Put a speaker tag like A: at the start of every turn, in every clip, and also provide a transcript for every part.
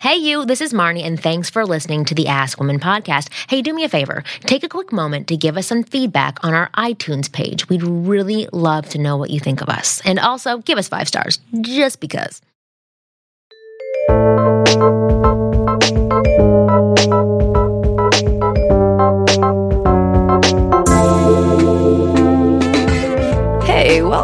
A: Hey, you, this is Marni, and thanks for listening to the Ask Women podcast. Hey, do me a favor. Take a quick moment to give us some feedback on our iTunes page. We'd really love to know what you think of us. And also, give us five stars, just because.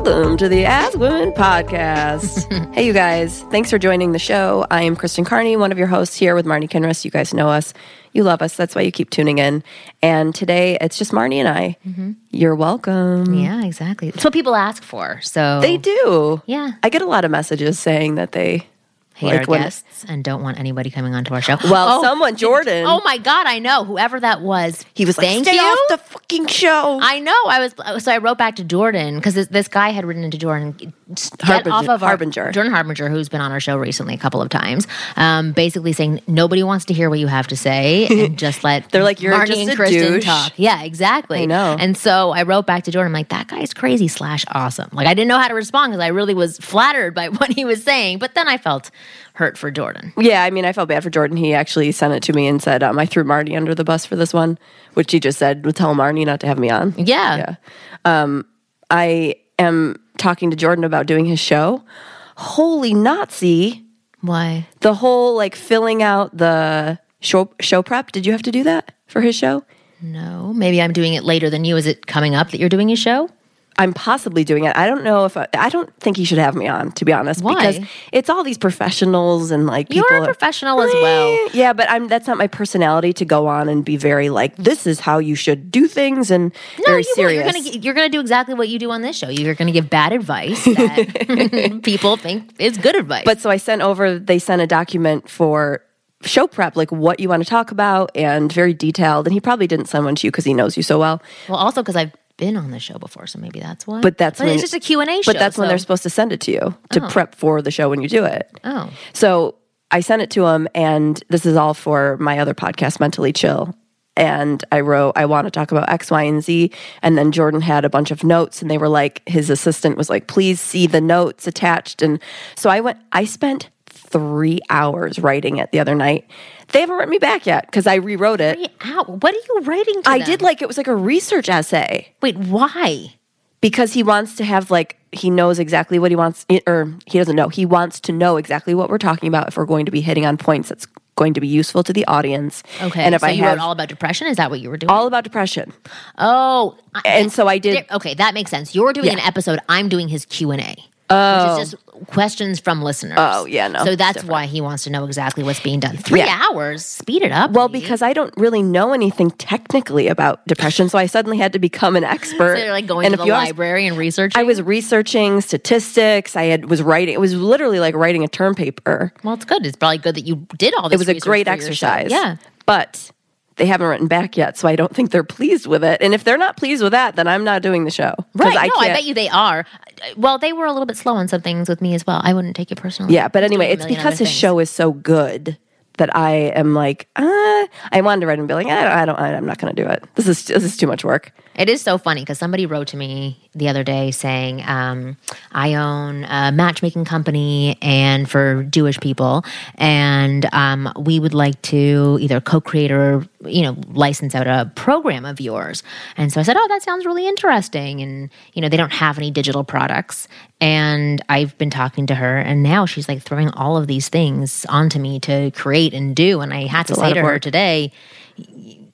B: Welcome to the Ask Women podcast. hey, you guys. Thanks for joining the show. I am Kristen Carney, one of your hosts here with Marni Kinrys. You guys know us. You love us. That's why you keep tuning in. And today it's just Marni and I. Mm-hmm. You're welcome.
A: Yeah, exactly. It's what people ask for. So
B: They do.
A: Yeah.
B: I get a lot of messages saying that they
A: hate
B: like
A: our
B: when-
A: guests and don't want anybody coming onto our show.
B: Well,
A: Oh,
B: someone, Jordan,
A: Oh my God, I know. Whoever that was.
B: he was like,
A: Thank
B: stay
A: you.
B: off the fucking show.
A: I know. I was so I wrote back to Jordan because this, this guy had written into Jordan. Get
B: Harbinger-
A: off of our,
B: Harbinger.
A: Jordan Harbinger, who's been on our show recently a couple of times, um, basically saying nobody wants to hear what you have to say and just let
B: They're like, "You're
A: Marni
B: just
A: and Kristen
B: douche."
A: talk. Yeah, exactly.
B: I know.
A: And so I wrote back to Jordan. I'm like, that guy's crazy slash awesome. Like I didn't know how to respond because I really was flattered by what he was saying, but then I felt hurt for Jordan.
B: Yeah, I mean, I felt bad for Jordan. He actually sent it to me and said, um, I threw Marni under the bus for this one, which he just said, tell Marni not to have me on.
A: Yeah.
B: Yeah. Um, I am talking to Jordan about doing his show. Holy Nazi.
A: Why?
B: The whole like filling out the show, show prep. Did you have to do that for his show?
A: No. Maybe I'm doing it later than you. Is it coming up that you're doing a show?
B: I'm possibly doing it. I don't know if I, I don't think he should have me on, to be honest,
A: Why?
B: because it's all these professionals and like people.
A: You're a
B: are-
A: professional as well.
B: Yeah, but I'm that's not my personality to go on and be very like this is how you should do things and very
A: you
B: serious.
A: You're gonna you're gonna do exactly what you do on this show. You're gonna give bad advice that people think is good advice.
B: but so I sent over. They sent a document for show prep, like what you want to talk about, and very detailed. And he probably didn't send one to you because he knows you so well.
A: well, also because I've been on the show before, so maybe that's why.
B: But that's
A: but
B: when,
A: it's just a Q and A show.
B: But that's when they're supposed to send it to you to oh. prep for the show when you do it.
A: Oh,
B: So I sent it to him, and this is all for my other podcast, Mentally Chill. And I wrote, I want to talk about X, Y, and Z. And then Jordan had a bunch of notes, and they were like, his assistant was like, please see the notes attached. And so I went, I spent three hours writing it the other night. They haven't written me back yet because I rewrote it.
A: Ow, what are you writing? To
B: I
A: them?
B: did like, it was like a research essay
A: Wait, why?
B: because he wants to have like he knows exactly what he wants eh, or he doesn't know he wants to know exactly what we're talking about if we're going to be hitting on points that's going to be useful to the audience
A: Okay,
B: and if
A: so
B: i
A: you
B: have
A: wrote all about depression. Is that what you were doing?
B: all about depression
A: oh, I-
B: and so i did
A: okay, that makes sense. You're doing an episode. I'm doing his Q and A. Which is oh. just questions from listeners.
B: Oh, yeah, no,
A: So that's
B: different.
A: why he wants to know exactly what's being done. Three
B: Yeah.
A: hours, speed it up.
B: well because i don't really know anything technically about depression so i suddenly had to become an expert
A: So you're like going
B: and
A: to the library and researching.
B: i was researching statistics i had was writing it was literally like writing a term paper
A: well, it's good. It's probably good that you did all this.
B: it was a great
A: for your show.
B: exercise
A: Yeah.
B: but they haven't written back yet so i don't think they're pleased with it and if they're not pleased with that then i'm not doing the show.
A: Right. no, I bet you they are. Well, they
B: that I am like, uh, I wanted to write and be like, I don't, I I'm not going to do it. This is this is too much work.
A: It is so funny because somebody wrote to me the other day saying, um, I own a matchmaking company and for Jewish people, and um, we would like to either co create or, you know, license out a program of yours. And so I said, Oh, that sounds really interesting. And, you know, they don't have any digital products. And I've been talking to her, and now she's like throwing all of these things onto me to create and do. And I had to say to her today,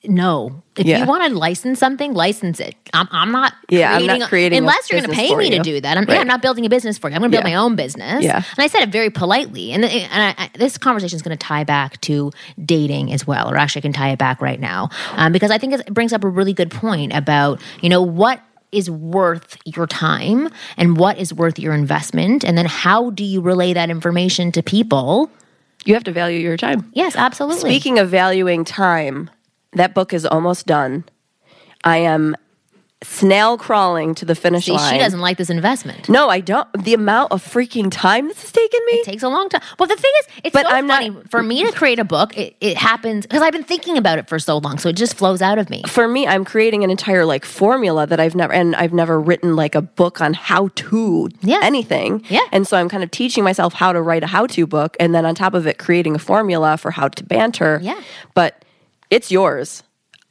A: no. If
B: Yeah.
A: you want to license something, license it. I'm, I'm not.
B: Yeah, I'm not creating
A: unless you're going to pay me to do that. I'm, yeah, I'm not building a business for you. I'm going to build
B: Yeah.
A: my own business.
B: Yeah.
A: and I said it very politely. And, and I, I, this conversation is going to tie back to dating as well, or actually, I can tie it back right now um, because I think it brings up a really good point about you know what is worth your time and what is worth your investment, and then how do you relay that information to people
B: You have to value your time.
A: Yes, absolutely.
B: Speaking of valuing time, that book is almost done. I am snail crawling to the finish
A: See,
B: line.
A: she doesn't like this investment.
B: No, I don't. The amount of freaking time this has taken me.
A: It takes a long time. Well, the thing is, it's
B: But
A: so
B: I'm not-
A: funny for me to create a book. It, it happens because I've been thinking about it for so long, so it just flows out of me.
B: for me, I'm creating an entire like formula that I've never and I've never written like a book on how to
A: Yeah.
B: anything.
A: Yeah.
B: And so I'm kind of teaching myself how to write a how to book and then on top of it creating a formula for how to banter.
A: Yeah.
B: But it's yours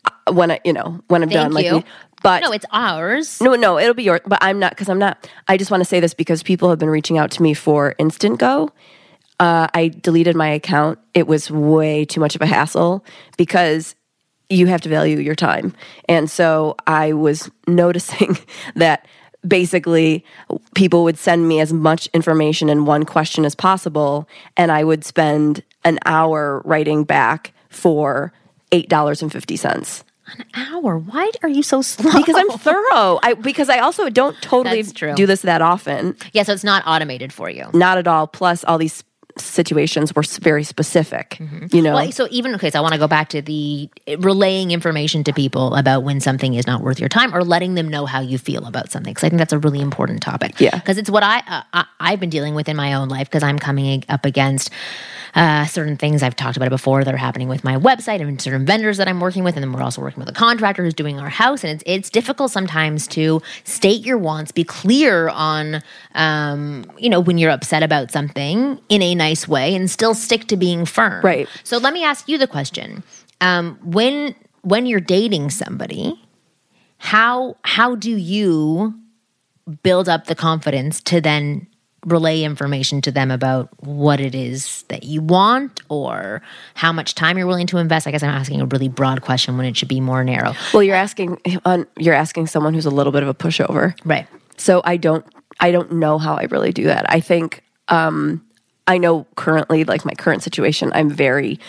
B: uh, when I you know, when I'm done
A: Thank
B: like
A: you.
B: But
A: no, it's ours.
B: No, no, it'll be yours. But I'm not because I'm not. I just want to say this because people have been reaching out to me for Instant Go. Uh, I deleted my account. It was way too much of a hassle because you have to value your time. And so I was noticing that basically people would send me as much information in one question as possible and i would spend an hour writing back for $8.50 an
A: hour. Why are you so slow?
B: Because I'm thorough. I because I also don't totally do this that often.
A: Yeah, so it's not automated for you.
B: Not at all. Plus all these situations were very specific. You know,
A: Well, so even okay, so I want to go back to the relaying information to people about when something is not worth your time, or letting them know how you feel about something. Because I think that's a really important topic.
B: Yeah.
A: because it's what I, uh, I I've been dealing with in my own life because I'm coming up against uh, certain things I've talked about it before that are happening with my website and certain vendors that I'm working with, and then we're also working with a contractor who's doing our house, and it's it's difficult sometimes to state your wants, be clear on, um, you know, when you're upset about something in a nice way, and still stick to being firm.
B: Right.
A: So let me ask you the question: um, when when you're dating somebody, how how do you build up the confidence to then relay information to them about what it is that you want or how much time you're willing to invest i guess i'm asking a really broad question when it should be more narrow
B: well, you're asking on you're asking someone who's a little bit of a pushover.
A: right
B: So I don't I don't know how I really do that. I think um I know currently like my current situation I'm very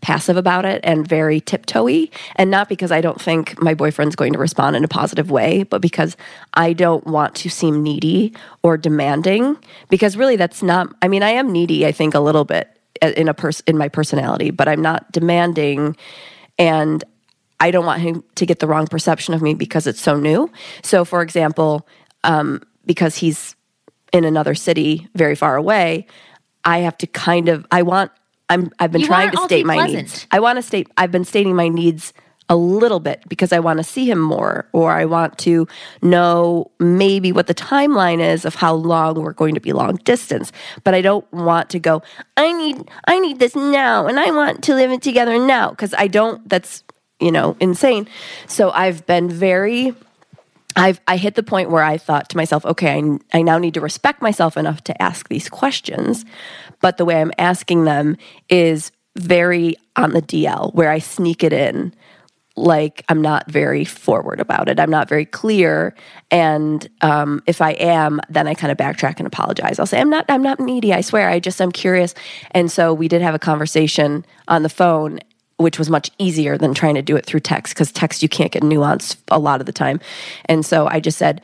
B: passive about it and very tiptoey. And not because I don't think my boyfriend's going to respond in a positive way but because I don't want to seem needy or demanding. Because really that's not I mean I am needy I think a little bit in a pers- in my personality but I'm not demanding. And I don't want him to get the wrong perception of me because it's so new. So, for example, um, because he's in another city very far away, I have to kind of I want I'm I've been
A: You
B: trying to state my
A: pleasant.
B: needs. I want to state I've been stating my needs a little bit because I want to see him more or I want to know maybe what the timeline is of how long we're going to be long distance but I don't want to go I need I need this now and I want to live it together now because I don't that's you know insane so I've been very I've I hit the point where I thought to myself, okay, I, I now need to respect myself enough to ask these questions, but the way I'm asking them is very on the DL, where I sneak it in, like I'm not very forward about it. I'm not very clear, and um, if I am, then I kind of backtrack and apologize. I'll say I'm not I'm not needy. I swear. I just I'm curious. And so we did have a conversation on the phone, which was much easier than trying to do it through text because text you can't get nuance a lot of the time. And so I just said,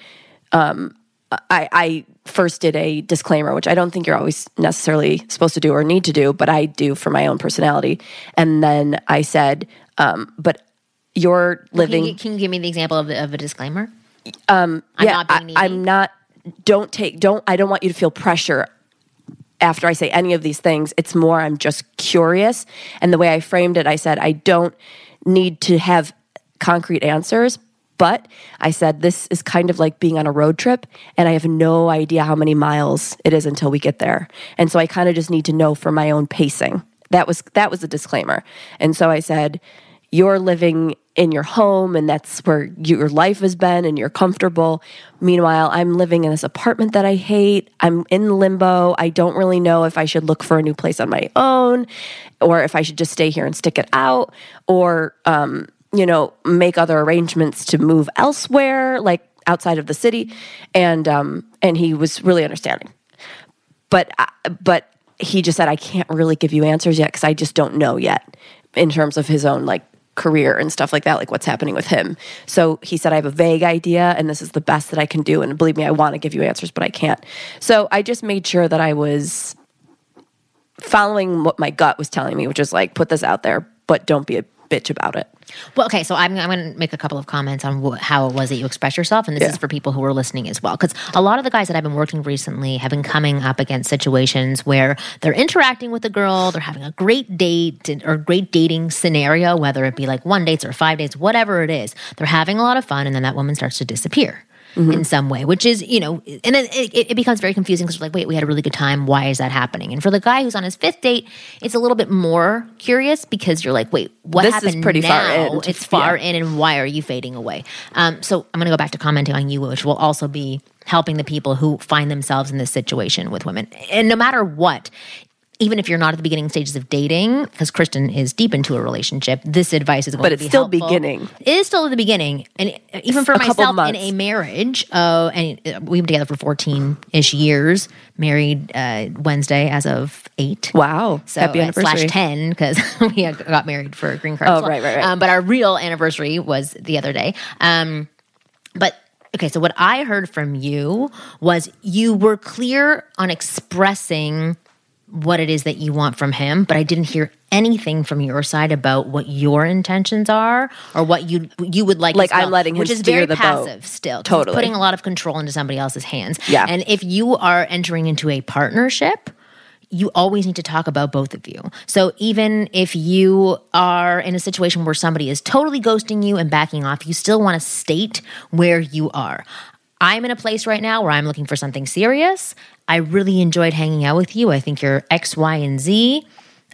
B: um, I, I first did a disclaimer, which I don't think you're always necessarily supposed to do or need to do, but I do for my own personality. And then I said, um, but you're
A: can
B: living.
A: you, can you give me the example of, the, of a disclaimer
B: Um,
A: I'm
B: yeah,
A: not being
B: I. I'm not. Don't take. Don't. I don't want you to feel pressure after I say any of these things. It's more. I'm just curious, and the way I framed it, I said I don't need to have concrete answers. But I said this is kind of like being on a road trip, and I have no idea how many miles it is until we get there, and so I kind of just need to know for my own pacing. That was that was a disclaimer, and so I said you're living in your home and that's where your life has been and you're comfortable. Meanwhile, I'm living in this apartment that I hate. I'm in limbo. I don't really know if I should look for a new place on my own or if I should just stay here and stick it out or, um, you know, make other arrangements to move elsewhere, like outside of the city. And, um, and he was really understanding but but he just said I can't really give you answers yet because I just don't know yet in terms of his own like career and stuff like that, like what's happening with him. So he said I have a vague idea and this is the best that I can do. And believe me, I want to give you answers, but I can't. So I just made sure that I was following what my gut was telling me, which is like, put this out there, but don't be a bitch about it.
A: Well, okay, so I'm, I'm going to make a couple of comments on wh- how it was that you express yourself, and this
B: Yeah.
A: is for people who are listening as well. Because a lot of the guys that I've been working recently have been coming up against situations where they're interacting with a girl, they're having a great date or great dating scenario, whether it be like one dates or five dates, whatever it is. They're having a lot of fun, and then that woman starts to disappear. In some way, which is, you know, and then it, it, becomes very confusing because we're like, wait, we had a really good time. Why is that happening? And for the guy who's on his fifth date, it's a little bit more curious because you're like, wait, what
B: This is
A: happened
B: pretty far in
A: It's far
B: yeah.
A: in, and why are you fading away? Um, so I'm going to go back to commenting on you, which will also be helping the people who find themselves in this situation with women. And no matter what, even if you're not at the beginning stages of dating, because Kristen is deep into a relationship, this advice is going
B: But
A: to
B: it's still
A: helpful.
B: beginning.
A: It is still at the beginning, and even for
B: A
A: myself in a marriage, uh, and we've been together for 14 ish years, married uh, Wednesday as of eight.
B: Wow.
A: So
B: Happy
A: uh,
B: anniversary.
A: slash ten because we got married for a green card.
B: Oh,
A: well.
B: right, right, right.
A: Um, but our real anniversary was the other day. Um, but okay, so what I heard from you was you were clear on expressing what it is that you want from him, but I didn't hear anything from your side about what your intentions are or what you you would like.
B: Like
A: well,
B: I'm letting him
A: which is
B: steer
A: very
B: the boat.
A: passive still.
B: Totally.
A: putting a lot of control into somebody else's hands.
B: Yeah.
A: and if you are entering into a partnership you always need to talk about both of you. So even if you are in a situation where somebody is totally ghosting you and backing off, you still want to state where you are. I'm in a place right now where I'm looking for something serious. I really enjoyed hanging out with you. I think you're X, Y, and Z.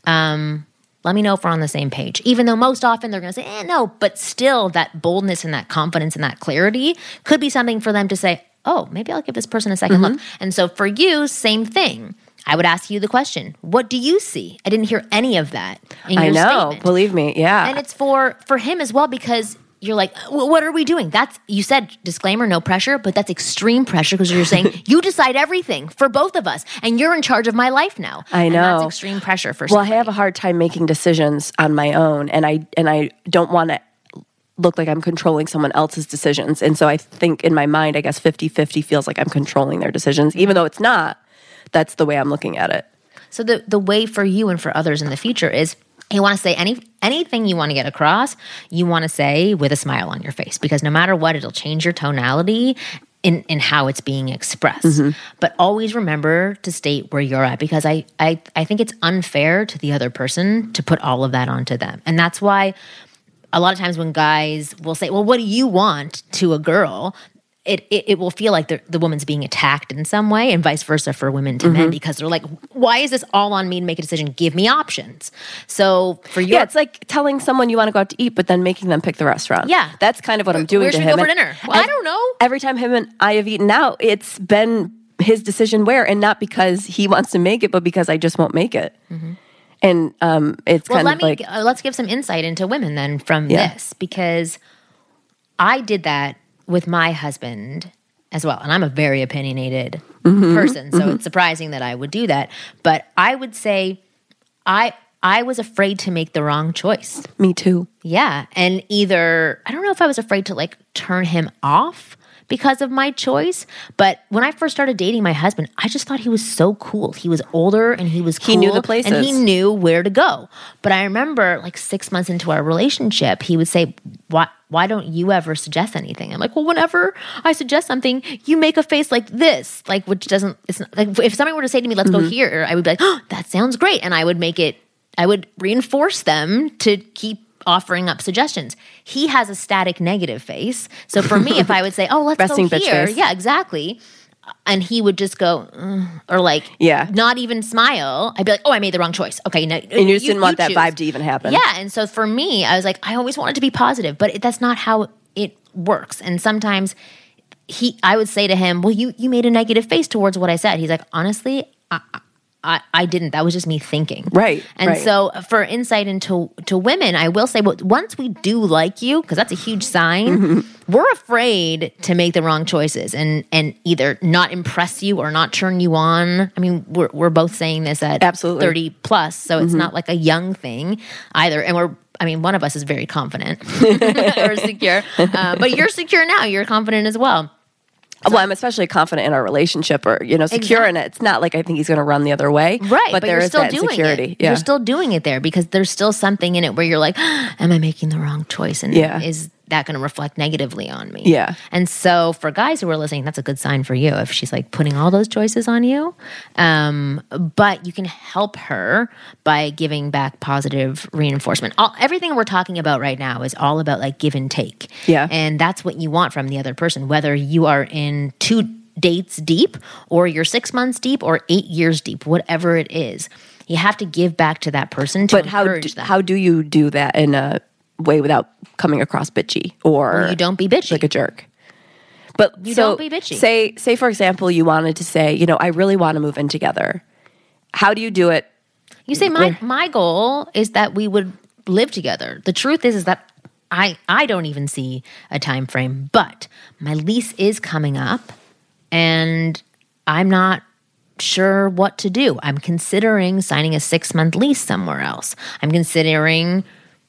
A: Um, let me know if we're on the same page. Even though most often they're going to say, eh, no, but still that boldness and that confidence and that clarity could be something for them to say, oh, maybe I'll give this person a 2nd look. And so for you, same thing. I would ask you the question, what do you see? I didn't hear any of that in
B: I know.
A: statement.
B: Believe me. Yeah.
A: And it's for for him as well because you're like, "Wh- what are we doing? That's you said disclaimer, no pressure, but that's extreme pressure because you're saying you decide everything for both of us, and you're in charge of my life now.
B: I
A: And
B: know.
A: that's extreme pressure for. Sure.
B: Well, I have a hard time making decisions on my own, and I and I don't want to look like I'm controlling someone else's decisions. And so I think in my mind, I guess 50-50 feels like I'm controlling their decisions, even though it's not. That's the way I'm looking at it.
A: So the the way for you and for others in the future is you want to say any anything you want to get across, you want to say with a smile on your face because no matter what, it'll change your tonality in in how it's being expressed. Mm-hmm. But always remember to state where you're at because I I I think it's unfair to the other person to put all of that onto them. And that's why a lot of times when guys will say, "Well, what do you want?" to a girl, it it, it will feel like the, the woman's being attacked in some way, and vice versa for women to
B: Mm-hmm.
A: men because they're like, "Why is this all on me to make a decision? Give me options." So for you
B: Yeah, it's like telling someone you want to go out to eat, but then making them pick the restaurant.
A: Yeah.
B: that's kind of what I'm doing
A: Where
B: to
A: should we
B: him.
A: go for dinner? Well, I don't know.
B: Every time him and I have eaten out, it's been his decision where, and not because he wants to make it, but because I just won't make it. And um, it's
A: Mm-hmm. well,
B: kind
A: let
B: of
A: me
B: like
A: uh, let's give some insight into women then from
B: Yeah.
A: this because I did that with my husband as well, and I'm a very opinionated
B: Mm-hmm.
A: person, so it's surprising that I would do that. But I would say I I was afraid to make the wrong choice.
B: me too.
A: Yeah. And either, I don't know if I was afraid to like turn him off because of my choice, but when I first started dating my husband, I just thought he was so cool. He was older and he was cool.
B: He knew the places.
A: And he knew where to go. But I remember like six months into our relationship, he would say, Why, why don't you ever suggest anything? I'm like, well, whenever I suggest something, you make a face like this, like which doesn't. It's not, like if somebody were to say to me, "Let's
B: Mm-hmm.
A: go here," I would be like, "Oh, that sounds great," and I would make it. I would reinforce them to keep offering up suggestions. He has a static negative face, so for me, if I would say, "Oh, let's
B: Resting
A: go here," yeah, exactly. And he would just go, "Ugh," or like,
B: Yeah.
A: not even smile. I'd be like, "Oh, I made the wrong choice." Okay, no,
B: And you just didn't want that vibe to even happen.
A: Yeah, and so for me, I was like, I always wanted to be positive, but it, that's not how it works. And sometimes he, I would say to him, "Well, you you made a negative face towards what I said." He's like, "Honestly, I." I, I didn't. That was just me thinking.
B: Right,
A: And
B: right.
A: so, for insight into to women, I will say, well, once we do like you, because that's a huge sign,
B: Mm-hmm.
A: we're afraid to make the wrong choices and and either not impress you or not turn you on. I mean, we're we're both saying this at
B: Absolutely. Mm-hmm.
A: thirty plus, so it's not like a young thing either. And we're, I mean, one of us is very confident or secure, uh, but you're secure now. You're confident as well.
B: Well, I'm especially confident in our relationship or, you know, secure in it. It's not like I think he's going to run the other way.
A: Right,
B: But, there
A: you're
B: is
A: still
B: that
A: doing
B: insecurity.
A: it.
B: Yeah.
A: You're still doing it there because there's still something in it where you're like, "Am I making the wrong choice?" And
B: Yeah.
A: is that going to reflect negatively on me?
B: Yeah.
A: And so for guys who are listening, that's a good sign for you if she's like putting all those choices on you. Um, but you can help her by giving back positive reinforcement. All, everything we're talking about right now is all about like give and take.
B: Yeah.
A: And that's what you want from the other person, whether you are in two dates deep or you're six months deep or eight years deep, whatever it is. You have to give back to that person to
B: but how do,
A: them.
B: how do you do that in a way without coming across bitchy or
A: you don't be bitchy.
B: like a jerk? But
A: You
B: so
A: don't be bitchy.
B: Say say for example, you wanted to say, you know, I really want to move in together. How do you do it?
A: You say my my goal is that we would live together. The truth is is that I I don't even see a time frame, but my lease is coming up and I'm not sure what to do. I'm considering signing a 6-month lease somewhere else. I'm considering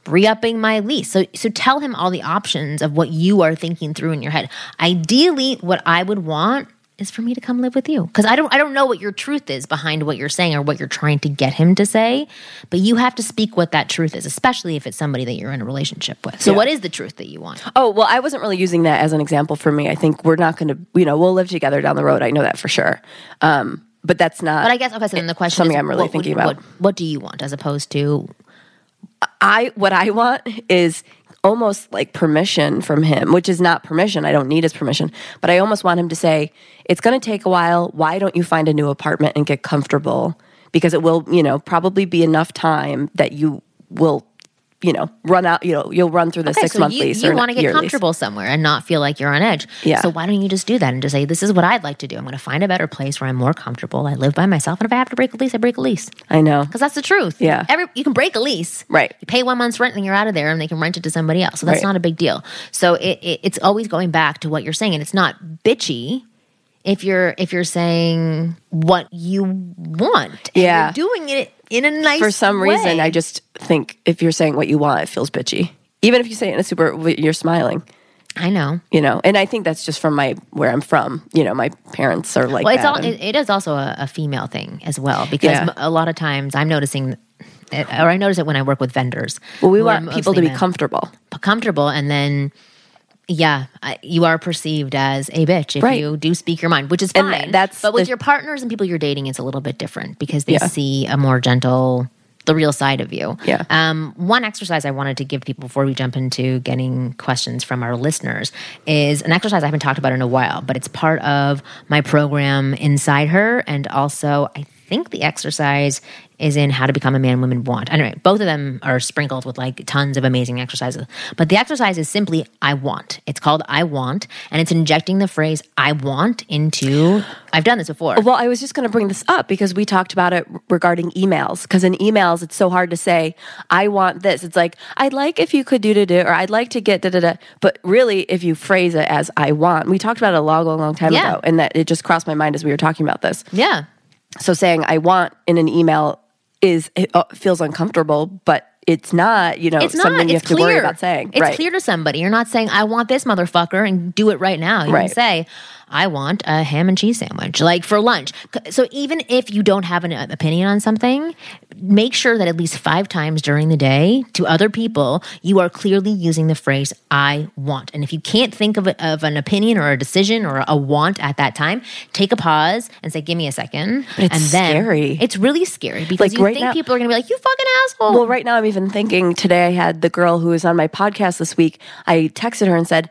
A: re-upping my lease. So so tell him all the options of what you are thinking through in your head. Ideally what I would want is for me to come live with you because I don't I don't know what your truth is behind what you're saying or what you're trying to get him to say, but you have to speak what that truth is, especially if it's somebody that you're in a relationship with. So
B: Yeah.
A: what is the truth that you want?
B: Oh, well, I wasn't really using that as an example for me. I think we're not going to, you know, we'll live together down the road. I know that for sure. Um, but that's not
A: But I guess okay, so then the question
B: something
A: is,
B: I'm really
A: what
B: thinking about.
A: What, what do you want as opposed to
B: I what I want is almost like permission from him, which is not permission. I don't need his permission, but I almost want him to say, "It's going to take a while. Why don't you find a new apartment and get comfortable? Because it will, you know, probably be enough time that you will, you know, run out. You know, you'll run through the
A: Okay,
B: six
A: so
B: month
A: you,
B: lease
A: you want to get
B: year lease.
A: comfortable somewhere and not feel like you're on edge.
B: Yeah.
A: So why don't you just do that and just say, "This is what I'd like to do. I'm going to find a better place where I'm more comfortable. I live by myself, and if I have to break a lease, I break a lease
B: I know.
A: because that's the truth.
B: Yeah.
A: Every you can break a lease,
B: Right.
A: You pay one month's rent and you're out of there, and they can rent it to somebody else. So that's
B: Right.
A: not a big deal. So it, it, it's always going back to what you're saying, and it's not bitchy. If you're if you're saying what you want, and
B: Yeah.
A: you're doing it in a nice
B: For some reason. I just think if you're saying what you want, it feels bitchy. Even if you say it in a super, you're smiling.
A: I know.
B: You know, and I think that's just from my where I'm from. You know, my parents are like
A: Well, it's
B: that,
A: all it, it is also a, a female thing as well because
B: Yeah.
A: a lot of times I'm noticing, it, or I notice it when I work with vendors.
B: well, we want people to be
A: men.
B: comfortable.
A: comfortable, and then yeah, you are perceived as a bitch if
B: Right.
A: you do speak your mind, which is fine.
B: th- that's
A: but with
B: the-
A: your partners and people you're dating, it's a little bit different because they
B: Yeah.
A: see a more gentle. The real side of you.
B: Yeah.
A: Um, one exercise I wanted to give people before we jump into getting questions from our listeners is an exercise I haven't talked about in a while, but it's part of my program Inside Her. And also, I think the exercise is in How to Become a Man Women Want. Anyway, both of them are sprinkled with like tons of amazing exercises. But the exercise is simply I want. It's called I want, and it's injecting the phrase I want into. I've done this before.
B: Well, I was just going to bring this up because we talked about it regarding emails. Because in emails, it's so hard to say, I want this. It's like, I'd like if you could do da da, or I'd like to get da da da. But really, if you phrase it as I want, we talked about it a long, long, long time
A: Yeah.
B: ago. And that it just crossed my mind as we were talking about this.
A: Yeah.
B: So saying I want in an email is, it uh, feels uncomfortable, but it's not, you know,
A: It's not.
B: something you
A: it's
B: have to
A: clear.
B: worry about saying.
A: It's
B: right.
A: clear to somebody. You're not saying, I want this motherfucker and do it right now. You
B: Right.
A: can say, I want a ham and cheese sandwich, like for lunch. So even if you don't have an uh, opinion on something, make sure that at least five times during the day to other people, you are clearly using the phrase I want. And if you can't think of, a, of an opinion or a decision or a want at that time, take a pause and say, give me a second.
B: But it's
A: and then
B: scary.
A: It's really scary because
B: Like
A: you
B: right
A: think
B: now-
A: people are going to be like, you fucking asshole.
B: Well, right now I'm even thinking today I had the girl who was on my podcast this week. I texted her and said,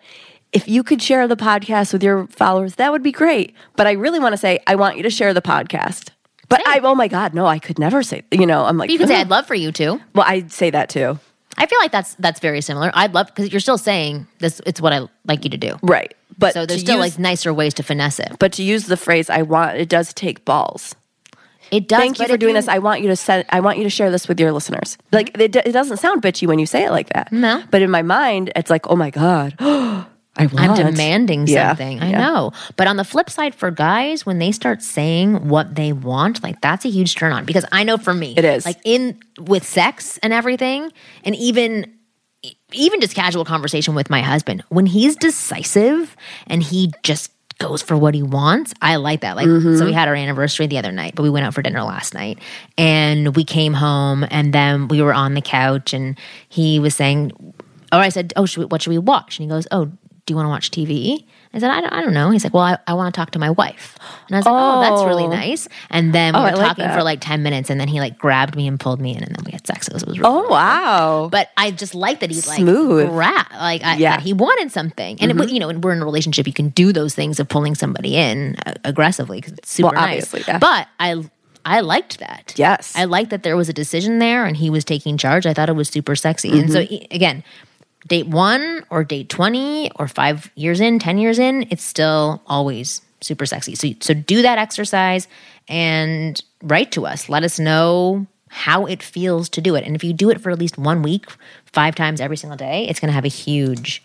B: if you could share the podcast with your followers, that would be great. But I really want to say, I want you to share the podcast. But I, oh my God, no, I could never say, you know, I'm like,
A: you can say, I'd love for you to.
B: well, I'd say that too.
A: I feel like that's that's very similar. I'd love because you're still saying this. It's what I like you to do.
B: Right. But
A: So there's still
B: use,
A: like nicer ways to finesse it.
B: but to use the phrase I want, it does take balls.
A: It does.
B: Thank you for doing this. I want you to send, I want you to share this with your listeners. Like it, it doesn't sound bitchy when you say it like that.
A: No.
B: But in my mind, it's like, oh my God, I want.
A: I'm demanding
B: Yeah.
A: something. I
B: Yeah.
A: know. But on the flip side, for guys, when they start saying what they want, like that's a huge turn on. Because I know for me,
B: It is.
A: like in with sex and everything, and even even just casual conversation with my husband, when he's decisive and he just goes for what he wants. I like that. Like,
B: Mm-hmm.
A: so we had our anniversary the other night, but we went out for dinner last night and we came home and then we were on the couch and he was saying, or I said, Oh, should we, what should we watch? And he goes, Oh, do you want to watch TV? I said, I don't, I don't know. He's like, Well, I, I want to talk to my wife. And I was like, Oh, that's really
B: Oh.
A: nice. And then we
B: Oh,
A: were
B: I like
A: talking for like 10 minutes and then he like grabbed me and pulled me in and then we had sex. It was, it was really
B: Oh wow.
A: but I just like that he's like
B: Smooth.
A: like I,
B: Yeah.
A: that he wanted something, and it, you know, and we're in a relationship. You can do those things of pulling somebody in uh, aggressively because it's super
B: Well,
A: nice.
B: obviously, yeah.
A: But I, I liked that.
B: Yes.
A: I liked that there was a decision there, and he was taking charge. I thought it was super sexy. And so
B: Mm-hmm.
A: again, date one or date twenty or five years in, ten years in, it's still always super sexy. So so do that exercise and write to us. Let us know how it feels to do it. And if you do it for at least one week, five times every single day, it's going to have a huge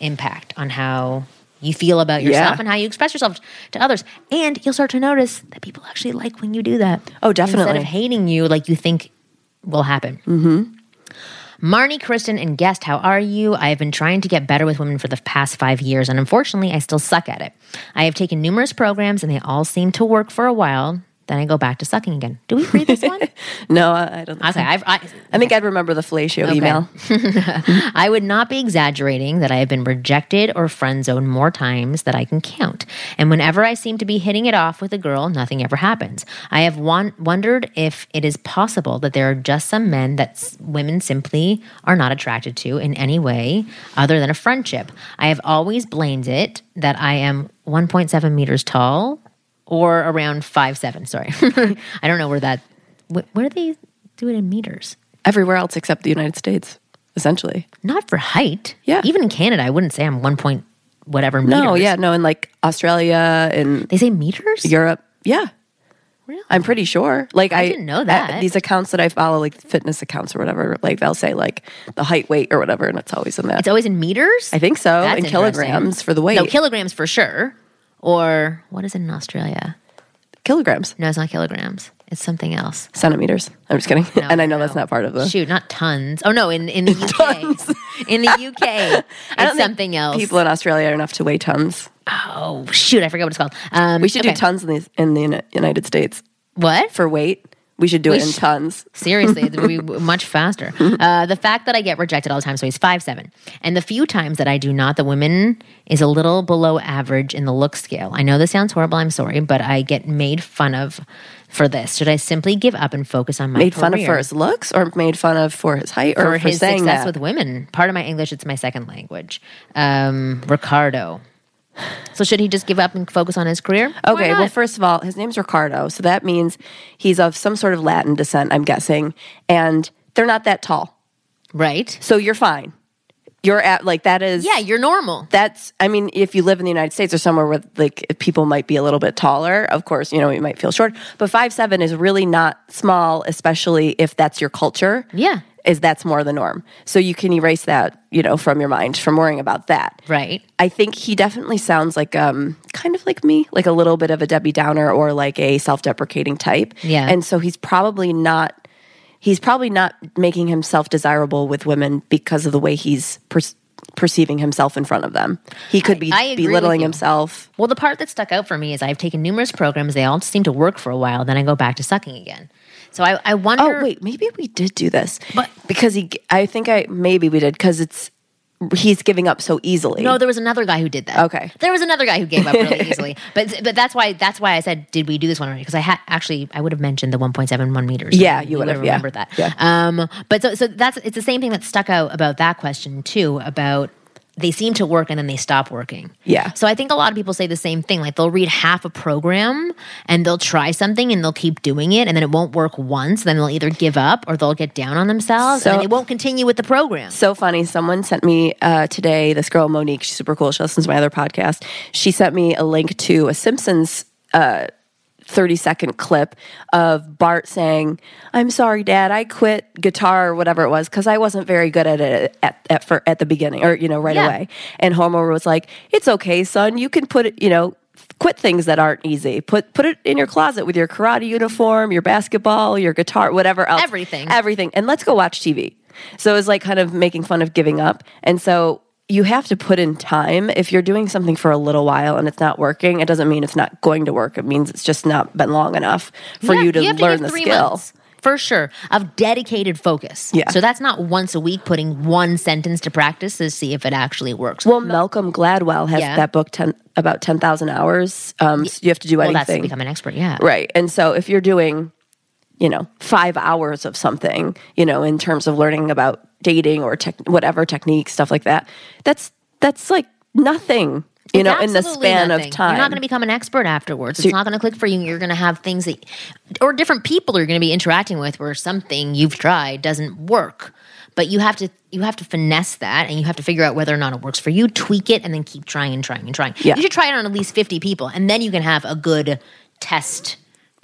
A: impact on how you feel about yourself
B: Yeah.
A: and how you express yourself to others. And you'll start to notice that people actually like when you do that.
B: Oh, definitely.
A: Instead of hating you like you think will happen. Mm-hmm. Marni, Kristen, and Guest, how are you? I have been trying to get better with women for the past five years, and unfortunately, I still suck at it. I have taken numerous programs, and they all seem to work for a while. Then I go back to sucking again. Do we read this one?
B: no, I I don't. Think
A: Okay, I've, I,
B: I think I'd remember the fellatio email.
A: I would not be exaggerating that I have been rejected or friend zoned more times that I can count. And whenever I seem to be hitting it off with a girl, nothing ever happens. I have won- wondered if it is possible that there are just some men that s- women simply are not attracted to in any way other than a friendship. I have always blamed it that I am 1.7 meters tall or around five seven. Sorry. I don't know where that, wh- where do they do it in meters?
B: Everywhere else except the United States, essentially.
A: Not for height.
B: Yeah.
A: Even in Canada, I wouldn't say I'm one point whatever meters.
B: No, yeah, no, in like Australia and
A: They say meters?
B: Europe, yeah.
A: Really?
B: I'm pretty sure. Like I,
A: didn't know that.
B: uh, these accounts that I follow, like fitness accounts or whatever, like they'll say like the height, weight, or whatever, and it's always in that.
A: It's always in meters?
B: I think so.
A: That's
B: in kilograms for the weight.
A: No, kilograms for sure. Or what is it in Australia?
B: kilograms,
A: No, it's not kilograms. It's something else.
B: centimeters. I'm just kidding.
A: No,
B: and I know
A: no.
B: that's not part of the.
A: Shoot, not tons. Oh no, in, in the UK. in the UK. It's something else.
B: People in Australia are enough to weigh tons.
A: oh shoot, I forgot what it's called. Um,
B: We should
A: okay.
B: do tons in the in the United States
A: What?
B: for weight. We should do
A: We
B: it in
A: sh-
B: tons.
A: Seriously, it would be much faster. Uh, the fact that I get rejected all the time, so he's five seven, and the few times that I do not, the women is a little below average in the look scale. I know this sounds horrible. I'm sorry, but I get made fun of for this. Should I simply give up and focus on my
B: Made fun of for his looks, or made fun of for his height, or
A: for
B: for,
A: his
B: saying
A: success
B: that.
A: with women? Part of my English, it's my second language. Um, Ricardo. So should he just give up and focus on his career?
B: Okay, well, first of all, his name's Ricardo, so that means he's of some sort of Latin descent, I'm guessing, and they're not that tall,
A: right?
B: so you're fine. You're at like that is
A: Yeah, you're normal.
B: That's I mean, if you live in the United States or somewhere where like people might be a little bit taller, of course, you know, you might feel short. But five seven is really not small, especially if that's your culture.
A: Yeah.
B: Is that's more the norm. So you can erase that, you know, from your mind from worrying about that.
A: Right.
B: I think he definitely sounds like um kind of like me, like a little bit of a Debbie Downer or like a self-deprecating type.
A: Yeah.
B: And so he's probably not he's probably not making himself desirable with women because of the way he's per- perceiving himself in front of them. He could be
A: I with
B: belittling himself.
A: Well, the part that stuck out for me is I've taken numerous programs. They all seem to work for a while. Then I go back to sucking again. So I, I wonder.
B: Oh wait, maybe we did do this,
A: But-
B: because he, I think I maybe we did because it's he's giving up so easily.
A: No, there was another guy who did that.
B: Okay.
A: there was another guy who gave up really easily. But but that's why that's why I said, did we do this one already? Because I had actually I would have mentioned the one point seven one meters.
B: Yeah, you would have, yeah.
A: remembered that.
B: Yeah.
A: Um, but so so that's it's the same thing that stuck out about that question too about. They seem to work and then they stop working.
B: Yeah.
A: So I think a lot of people say the same thing. Like they'll read half a program and they'll try something and they'll keep doing it and then it won't work once. Then they'll either give up or they'll get down on themselves and
B: So-
A: they won't continue with the program.
B: So funny. Someone sent me uh, today, this girl, Monique, she's super cool. She listens to my other podcast. She sent me a link to a Simpsons uh, 30 second clip of Bart saying, I'm sorry, Dad, I quit guitar or whatever it was because I wasn't very good at it at, at, for, at the beginning or, you know, right
A: Yeah.
B: away. And Homer was like, It's okay, son. You can put it, you know, quit things that aren't easy. Put put it in your closet with your karate uniform, your basketball, your guitar, whatever else.
A: Everything.
B: Everything. And let's go watch TV. So it was like kind of making fun of giving up. And so you have to put in time. If you're doing something for a little while and it's not working, it doesn't mean it's not going to work. It means it's just not been long enough for
A: Yeah,
B: you to
A: have
B: learn
A: give
B: the skill.
A: months, for sure of dedicated focus.
B: Yeah.
A: So that's not once a week putting one sentence to practice to see if it actually works.
B: Well, Malcolm Gladwell has
A: Yeah.
B: that book 10, about 10,000 hours. Um, so you have to do
A: Well, that's to
B: anything.
A: become an expert. Yeah.
B: Right. And so if you're doing, you know, five hours of something, you know, in terms of learning about dating or tech, whatever technique, stuff like that, that's that's like nothing, you
A: It's
B: know, in the span
A: nothing.
B: of time.
A: You're not going to become an expert afterwards. It's not going to click for you. You're going to have things that, or different people you're going to be interacting with where something you've tried doesn't work. But you have to you have to finesse that, and you have to figure out whether or not it works for you. Tweak it, and then keep trying and trying and trying.
B: Yeah.
A: You should try it on at least fifty people, and then you can have a good test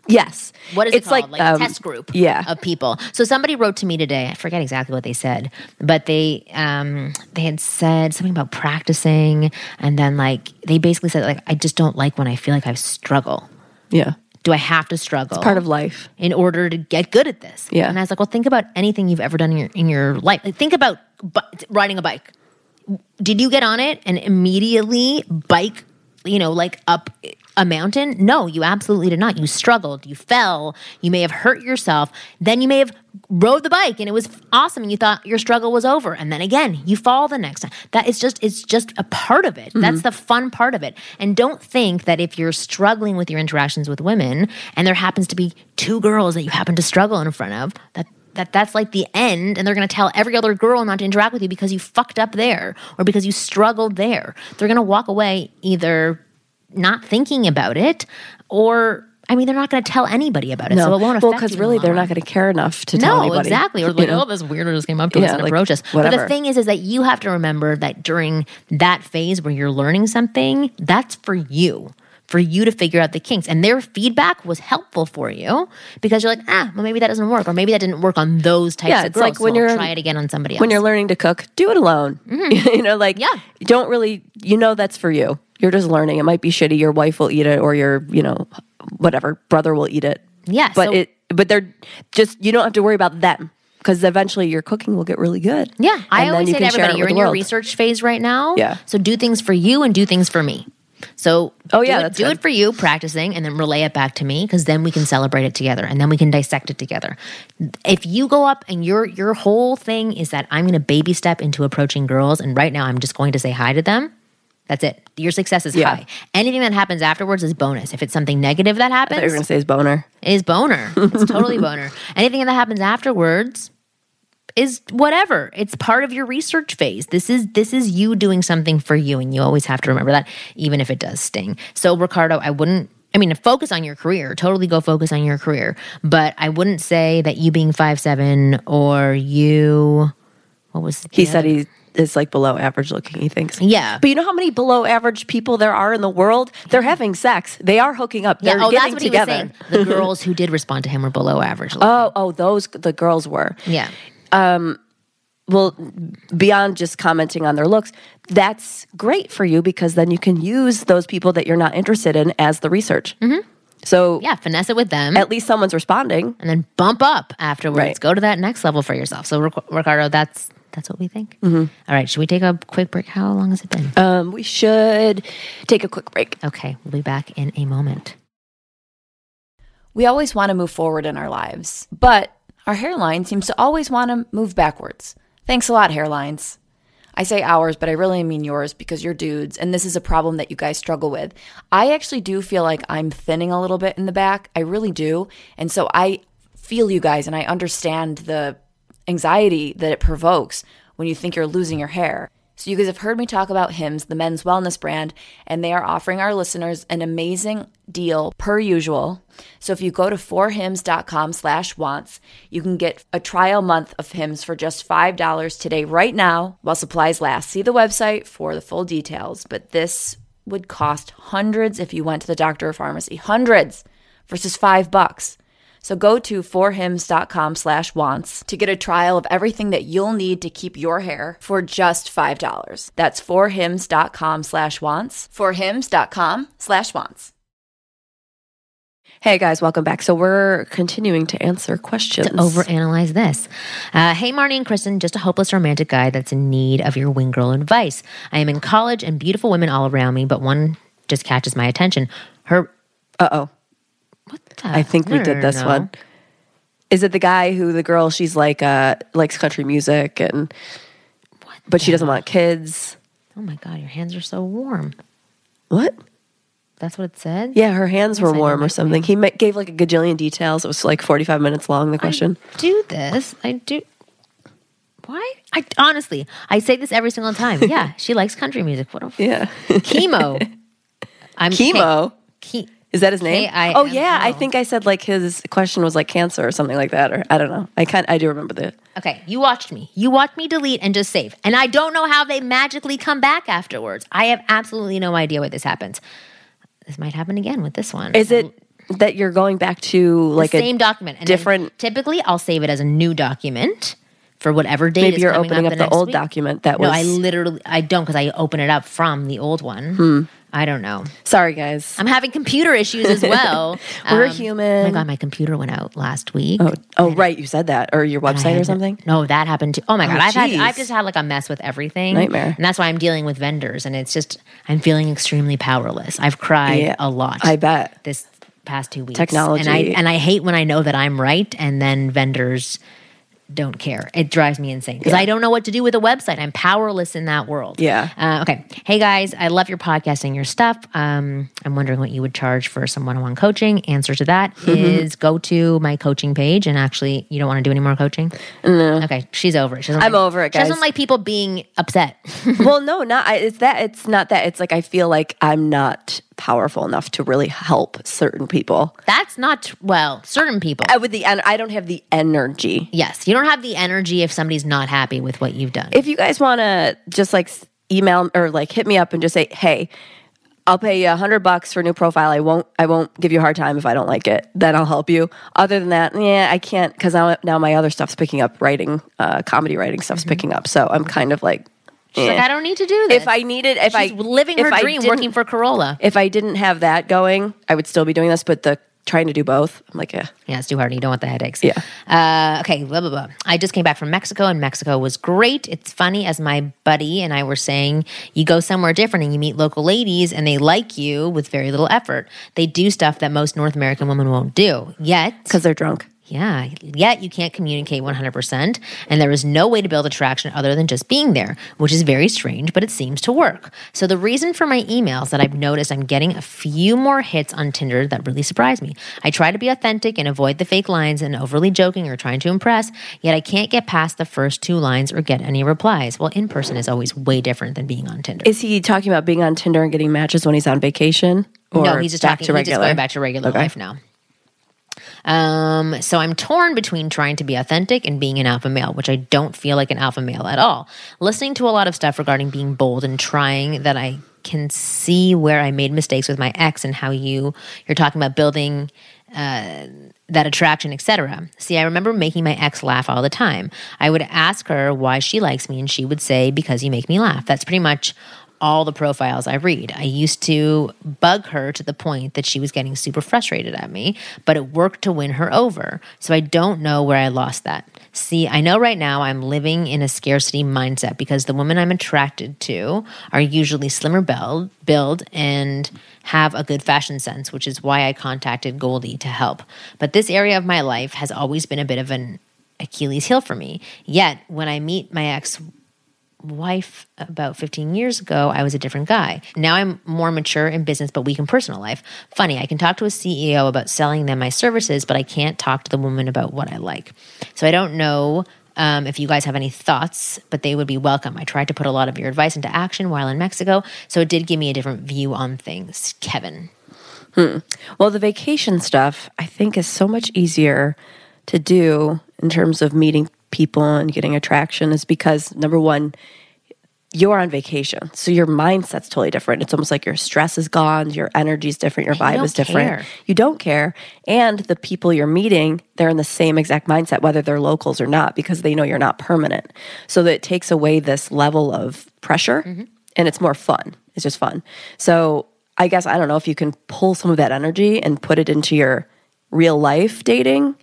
B: yes.
A: what is
B: it's
A: it called?
B: like,
A: Like,
B: um,
A: a test group
B: yeah.
A: of people. So somebody wrote to me today. I forget exactly what they said, but they um, they had said something about practicing, and then like they basically said like I just don't like when I feel like I struggle.
B: Yeah.
A: Do I have to struggle?
B: Part of life.
A: in order to get good at this.
B: Yeah.
A: And I was like, well, think about anything you've ever done in your in your life. Like, think about bu- riding a bike. Did you get on it and immediately bike, you know, like up a mountain? No, you absolutely did not. You struggled, you fell, you may have hurt yourself, then you may have rode the bike and it was awesome and you thought your struggle was over. And then again you fall the next time. That is just it's just a part of it. That's mm-hmm. the fun part of it. And don't think that if you're struggling with your interactions with women and there happens to be two girls that you happen to struggle in front of that that that's like the end and they're going to tell every other girl not to interact with you because you fucked up there or because you struggled there. They're going to walk away either not thinking about it or I mean, they're not going to tell anybody about it, so it won't affect
B: well, because really
A: the
B: they're not going to care enough to tell
A: No,
B: anybody.
A: exactly. Or
B: you
A: like,
B: know?
A: oh, this weirdo just came up to us and
B: like,
A: approached us. But the thing is, is that you have to remember that during that phase where you're learning something, that's for you, for you to figure out the kinks. And their feedback was helpful for you because you're like, ah, well, maybe that doesn't work, or maybe that didn't work on those types
B: Yeah,
A: of
B: it's
A: girls.
B: like when
A: so
B: you're-
A: try it again on somebody else.
B: when you're learning to cook, do it alone. you know, like
A: Mm-hmm. Yeah.
B: don't really you know that's for you. You're just learning. It might be shitty. Your wife will eat it, or your you know whatever brother will eat it.
A: Yeah,
B: but
A: so-
B: it but they're just you don't have to worry about them because eventually your cooking will get really good.
A: Yeah,
B: And
A: I
B: then
A: always say to
B: can share it
A: everybody, you're in your research phase right now.
B: Yeah.
A: So do things for you and do things for me. So
B: Oh,
A: do
B: yeah,
A: it- do
B: good.
A: it for you, practicing, and then relay it back to me because then we can celebrate it together and then we can dissect it together. If you go up and your your whole thing is that I'm going to baby step into approaching girls, and right now I'm just going to say hi to them. That's it. Your success is
B: Yeah.
A: high. Anything that happens afterwards is bonus. If it's something negative that
B: happens, thought you were
A: happens,
B: gonna say is boner.
A: is boner. It's totally boner. Anything that happens afterwards is whatever. It's part of your research phase. This is this is you doing something for you, and you always have to remember that, even if it does sting. So, Ricardo, I wouldn't. I mean, focus on your career. Totally go focus on your career. But I wouldn't say that you being five seven or you. What was
B: He said he is like below average looking. He thinks.
A: Yeah.
B: But you know how many below average people there are in the world? They're having sex. They are hooking up. They're
A: Yeah, oh, that's
B: getting
A: what
B: together.
A: he was saying. The girls who did respond to him were below average.
B: Oh, oh, those the girls were.
A: yeah.
B: Um well beyond just commenting on their looks that's great for you because then you can use those people that you're not interested in as the research so
A: Mm-hmm. Yeah. Finesse it with them.
B: at least someone's responding
A: and then bump up afterwards.
B: Right.
A: Go to that next level for yourself. So, Ric- Ricardo, that's that's what we think.
B: Mm-hmm.
A: All right, should we take a quick break? How long has it been?
B: um, we should take a quick break
A: okay, we'll be back in a moment.
C: We always want to move forward in our lives, but our hairline seems to always want to move backwards. Thanks a lot, hairlines. I say ours, but I really mean yours because you're dudes, and this is a problem that you guys struggle with. I actually do feel like I'm thinning a little bit in the back. I really do. And so I feel you guys, and I understand the anxiety that it provokes when you think you're losing your hair. So you guys have heard me talk about Hims, the men's wellness brand, and they are offering our listeners an amazing deal per usual. So if you go to forhims.com slash wants, you can get a trial month of Hims for just $5 today right now while supplies last. See the website for the full details, but this would cost hundreds if you went to the doctor or pharmacy. Hundreds versus five bucks. So go to forhims.com slash wants to get a trial of everything that you'll need to keep your hair for just $5. That's forhims.com slash wants. Forhims.com slash wants.
B: Hey guys, welcome back. So we're continuing to answer questions.
A: To overanalyze this. Uh, hey, Marni and Kristen, just a hopeless romantic guy that's in need of your wing girl advice. I am in college and beautiful women all around me, but one just catches my attention. Her,
B: Uh oh.
A: What the?
B: I think we did this
A: no.
B: one. Is it the guy who the girl she's like uh likes country music and but she doesn't want kids?
A: Oh my God, your hands are so warm.
B: What?
A: That's what it said?
B: Yeah, her hands were warm or something. He ma- gave like a gajillion details. It was like 45 minutes long the question.
A: do this. I do. Why? I honestly, I say this every single time. Yeah, she likes country music. What a f-
B: yeah.
A: chemo. I'm
B: Chemo.
A: Ke-
B: Is that his name?
A: K-I-M-O.
B: oh yeah, I think I said like his question was like cancer or something like that or I don't know. I kind I do remember that.
A: Okay, you watched me. You watched me delete and just save. And I don't know how they magically come back afterwards. I have absolutely no idea why this happens. This might happen again with this one.
B: Is it that you're going back to like
A: the
B: a
A: same document? And
B: different
A: typically, I'll save it as a new document for whatever date.
B: maybe you're opening
A: up,
B: up
A: the,
B: the old
A: week.
B: document that
A: No,
B: was
A: I literally I don't because I open it up from the old one.
B: Hmm.
A: I don't know.
B: Sorry guys.
A: I'm having computer issues as well.
B: We're
A: Um,
B: human.
A: Oh my god, my computer went out last week.
B: Oh, oh right, you said that or your website or
A: to-
B: something?
A: No, that happened too. Oh my god, I've had. I've just had like a mess with everything.
B: Nightmare.
A: And that's why I'm dealing with vendors and it's just I'm feeling extremely powerless. I've cried
B: Yeah,
A: a lot.
B: I bet.
A: This past 2 weeks.
B: Technology.
A: And I and I hate when I know that I'm right and then vendors don't care. It drives me insane because I don't know what to do with a website. I'm powerless in that world.
B: Yeah.
A: Uh, okay. Hey guys, I love your podcast and your stuff. Um, I'm wondering what you would charge for some one-on-one coaching. Answer to that is
B: Mm-hmm.
A: go to my coaching page and actually, you don't want to do any more coaching. No. Okay, she's over it. She doesn't
B: I'm
A: like-
B: over it,
A: She doesn't like people being upset.
B: well, no, not I, it's that it's not that. It's like I feel like I'm not powerful enough to really help certain people.
A: That's not well. Certain people.
B: I with the en- I don't have the energy.
A: yes, you don't have the energy if somebody's not happy with what you've done.
B: If you guys want to just like email or like hit me up and just say, "Hey, I'll pay you a hundred bucks for a new profile. I won't. I won't give you a hard time if I don't like it. Then I'll help you. Other than that, yeah, I can't because now now my other stuff's picking up. Writing, uh, comedy writing stuff's picking up. So I'm kind of like,
A: She's like,
B: eh.
A: I don't need to do this.
B: if I needed, if
A: She's
B: I
A: living her dream, working for Carolla.
B: If I didn't have that going, I would still be doing this. But the trying to do both, I'm like, yeah,
A: Yeah, it's too hard. You don't want the headaches.
B: Yeah.
A: Uh, okay, blah, blah, blah. I just came back from Mexico and Mexico was great. It's funny, as my buddy and I were saying, you go somewhere different and you meet local ladies and they like you with very little effort. They do stuff that most North American women won't do. Yet,
B: because they're drunk.
A: Yeah, yet you can't communicate 100%. And there is no way to build attraction other than just being there, which is very strange, but it seems to work. So, the reason for my emails that I've noticed I'm getting a few more hits on Tinder that really surprise me. I try to be authentic and avoid the fake lines and overly joking or trying to impress, yet I can't get past the first two lines or get any replies. Well, in person is always way different than being on Tinder.
B: Is he talking about being on Tinder and getting matches when he's on vacation? Or
A: no, he's just
B: back
A: talking.
B: to
A: He's just
B: regular.
A: going back to regular
B: Okay.
A: life now. Um, so I'm torn between trying to be authentic and being an alpha male, which I don't feel like an alpha male at all. Listening to a lot of stuff regarding being bold and trying that I can see where I made mistakes with my ex and how you you're talking about building uh, that attraction, etc. See, I remember making my ex laugh all the time. I would ask her why she likes me, and she would say, "Because you make me laugh." That's pretty much all the profiles I read. I used to bug her to the point that she was getting super frustrated at me, but it worked to win her over. So I don't know where I lost that. See, I know right now I'm living in a scarcity mindset because the women I'm attracted to are usually slimmer build, build and have a good fashion sense, which is why I contacted Goldie to help. But this area of my life has always been a bit of an Achilles heel for me. Yet, when I meet my ex wife about 15 years ago, I was a different guy. Now I'm more mature in business, but weak in personal life. Funny, I can talk to a CEO about selling them my services, but I can't talk to the woman about what I like. So I don't know. Um, if you guys have any thoughts, but they would be welcome. I tried to put a lot of your advice into action while in Mexico, so it did give me a different view on things. Kevin.
B: Well, the vacation stuff I think is so much easier to do in terms of meeting people and getting attraction is because number one, you're on vacation. So your mindset's totally different. It's almost like your stress is gone, your energy's different, your vibe
A: don't
B: is different.
A: care.
B: You don't care. And the people you're meeting, they're in the same exact mindset, whether they're locals or not, because they know you're not permanent. So that it takes away this level of pressure mm-hmm. and it's more fun. It's just fun. So I guess I don't know if you can pull some of that energy and put it into your real life dating,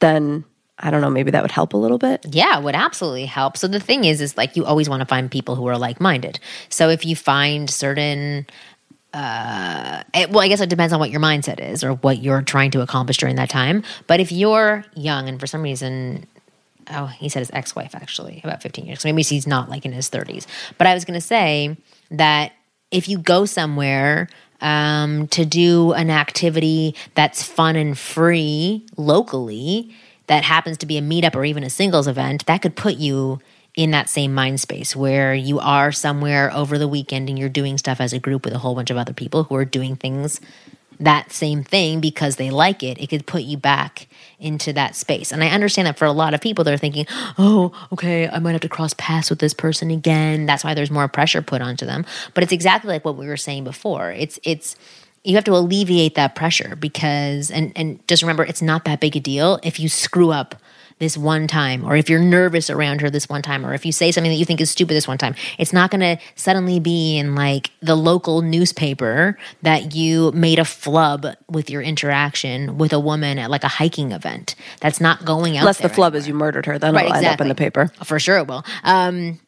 B: then I don't know, maybe that would help a little bit.
A: Yeah, would absolutely help. So the thing is, is like you always want to find people who are like minded. So if you find certain, uh, it, well, I guess it depends on what your mindset is or what you're trying to accomplish during that time. But if you're young and for some reason, oh, he said his ex wife actually about 15 years, so maybe he's not like in his 30s. But I was going to say that if you go somewhere um, to do an activity that's fun and free locally, that happens to be a meetup or even a singles event, that could put you in that same mind space where you are somewhere over the weekend and you're doing stuff as a group with a whole bunch of other people who are doing things that same thing because they like it, it could put you back into that space. And I understand that for a lot of people, they're thinking, oh, okay, I might have to cross paths with this person again. That's why there's more pressure put onto them. But it's exactly like what we were saying before. It's, it's, you have to alleviate that pressure because, and, and just remember, it's not that big a deal if you screw up this one time, or if you're nervous around her this one time, or if you say something that you think is stupid this one time, it's not going to suddenly be in like the local newspaper that you made a flub with your interaction with a woman at like a hiking event. That's not going out.
B: Unless the flub
A: anymore.
B: is you murdered her, then
A: Right,
B: it'll end up in the paper.
A: For sure it will. Um,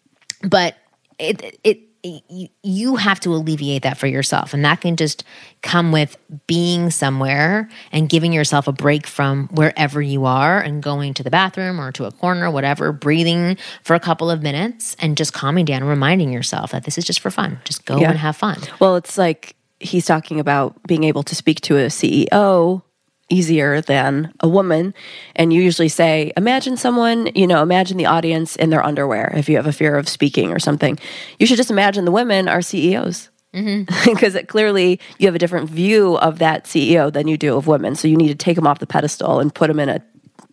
A: but it, it, you, you have to alleviate that for yourself. And that can just come with being somewhere and giving yourself a break from wherever you are and going to the bathroom or to a corner, whatever, breathing for a couple of minutes and just calming down and reminding yourself that this is just for fun. Just go
B: Yeah.
A: and have fun.
B: Well, it's like he's talking about being able to speak to a CEO easier than a woman. And you usually say, imagine someone, you know, imagine the audience in their underwear if you have a fear of speaking or something. You should just imagine the women are CEOs. Because mm-hmm. it clearly you have a different view of that CEO than you do of women. So you need to take them off the pedestal and put them in a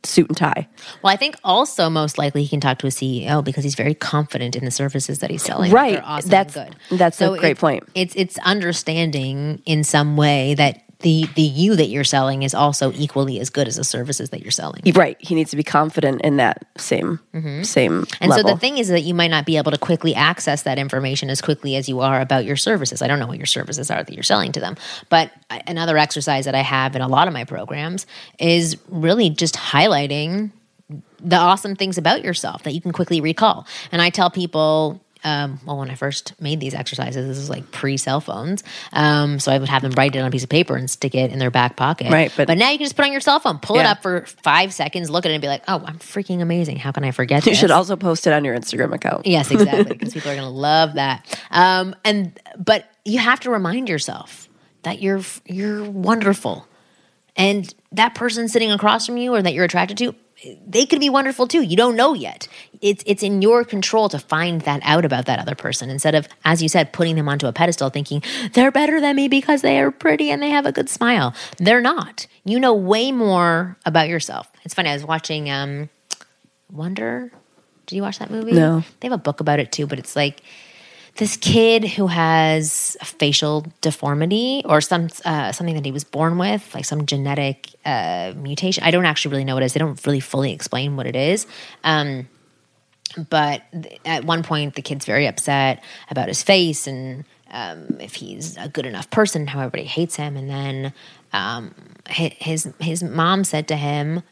B: suit and tie.
A: Well, I think also most likely he can talk to a CEO because he's very confident in the services that he's selling.
B: Right.
A: Awesome
B: That's-
A: good.
B: that's a great point.
A: It's it's understanding in some way that the the you that you're selling is also equally as good as the services that you're selling.
B: Right. He needs to be confident in that same mm-hmm. same
A: And
B: level.
A: so the thing is that you might not be able to quickly access that information as quickly as you are about your services. I don't know what your services are that you're selling to them. But another exercise that I have in a lot of my programs is really just highlighting the awesome things about yourself that you can quickly recall. And I tell people, um, well, when I first made these exercises, this was like pre cell phones. Um, so I would have them write it on a piece of paper and stick it in their back pocket.
B: Right, but-
A: but now you can just put it on your cell phone, pull it up for five seconds, look at it, and be like, oh, I'm freaking amazing. How can I forget
B: you
A: this?
B: should also post it on your Instagram account.
A: Yes, exactly. Because people are going to love that. Um, and but you have to remind yourself that you're you're wonderful, and that person sitting across from you or that you're attracted to, they could be wonderful too. You don't know yet. It's it's in your control to find that out about that other person instead of, as you said, putting them onto a pedestal, thinking they're better than me because they are pretty and they have a good smile. They're not. You know way more about yourself. It's funny. I was watching. Um, Wonder. Did you watch that movie?
B: No.
A: They have a book about it too, but it's like this kid who has a facial deformity or some uh, something that he was born with, like some genetic uh, mutation. I don't actually really know what it is. They don't really fully explain what it is. Um, but th- at one point, the kid's very upset about his face and um, if he's a good enough person, how everybody hates him. And then um, his his mom said to him,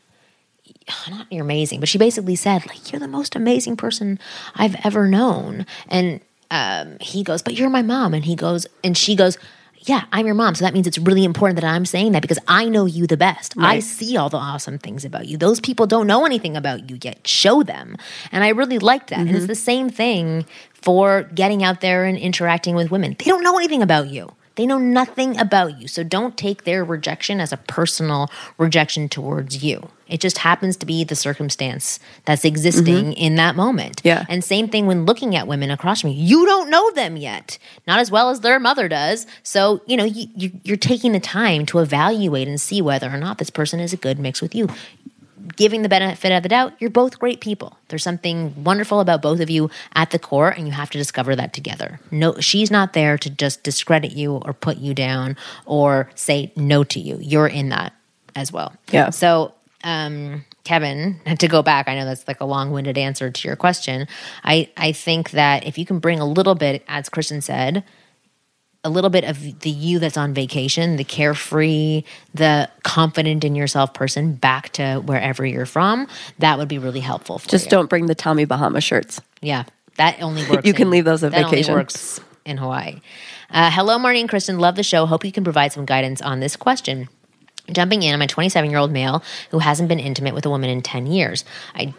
A: not you're amazing, but she basically said, like, you're the most amazing person I've ever known. And um, he goes, but you're my mom. And he goes, and she goes, yeah, I'm your mom. So that means it's really important that I'm saying that because I know you the best. I see all the awesome things about you. Those people don't know anything about you yet. Show them. And I really like that. And it's the same thing for getting out there and interacting with women. They don't know anything about you. They know nothing about you. So don't take their rejection as a personal rejection towards you. It just happens to be the circumstance that's existing mm-hmm. in that moment.
B: Yeah.
A: And same thing when looking at women across from you. You don't know them yet, not as well as their mother does. So, you know, you, you, you're taking the time to evaluate and see whether or not this person is a good mix with you giving the benefit of the doubt, you're both great people. There's something wonderful about both of you at the core, and you have to discover that together. No, she's not there to just discredit you or put you down or say no to you. You're in that as well.
B: Yeah.
A: So, um, Kevin, to go back, I know that's like a long-winded answer to your question. I I think that if you can bring a little bit, as Kristen said, a little bit of the you that's on vacation, the carefree, the confident in yourself person back to wherever you're from, that would be really helpful for
B: Just
A: you.
B: don't bring the Tommy Bahama shirts.
A: Yeah, that only works.
B: You can
A: in-
B: leave those at
A: that
B: vacation.
A: Only works in Hawaii. Uh, hello, Marni and Kristen. Love the show. Hope you can provide some guidance on this question. Jumping in, I'm a 27 year old male who hasn't been intimate with a woman in 10 years. I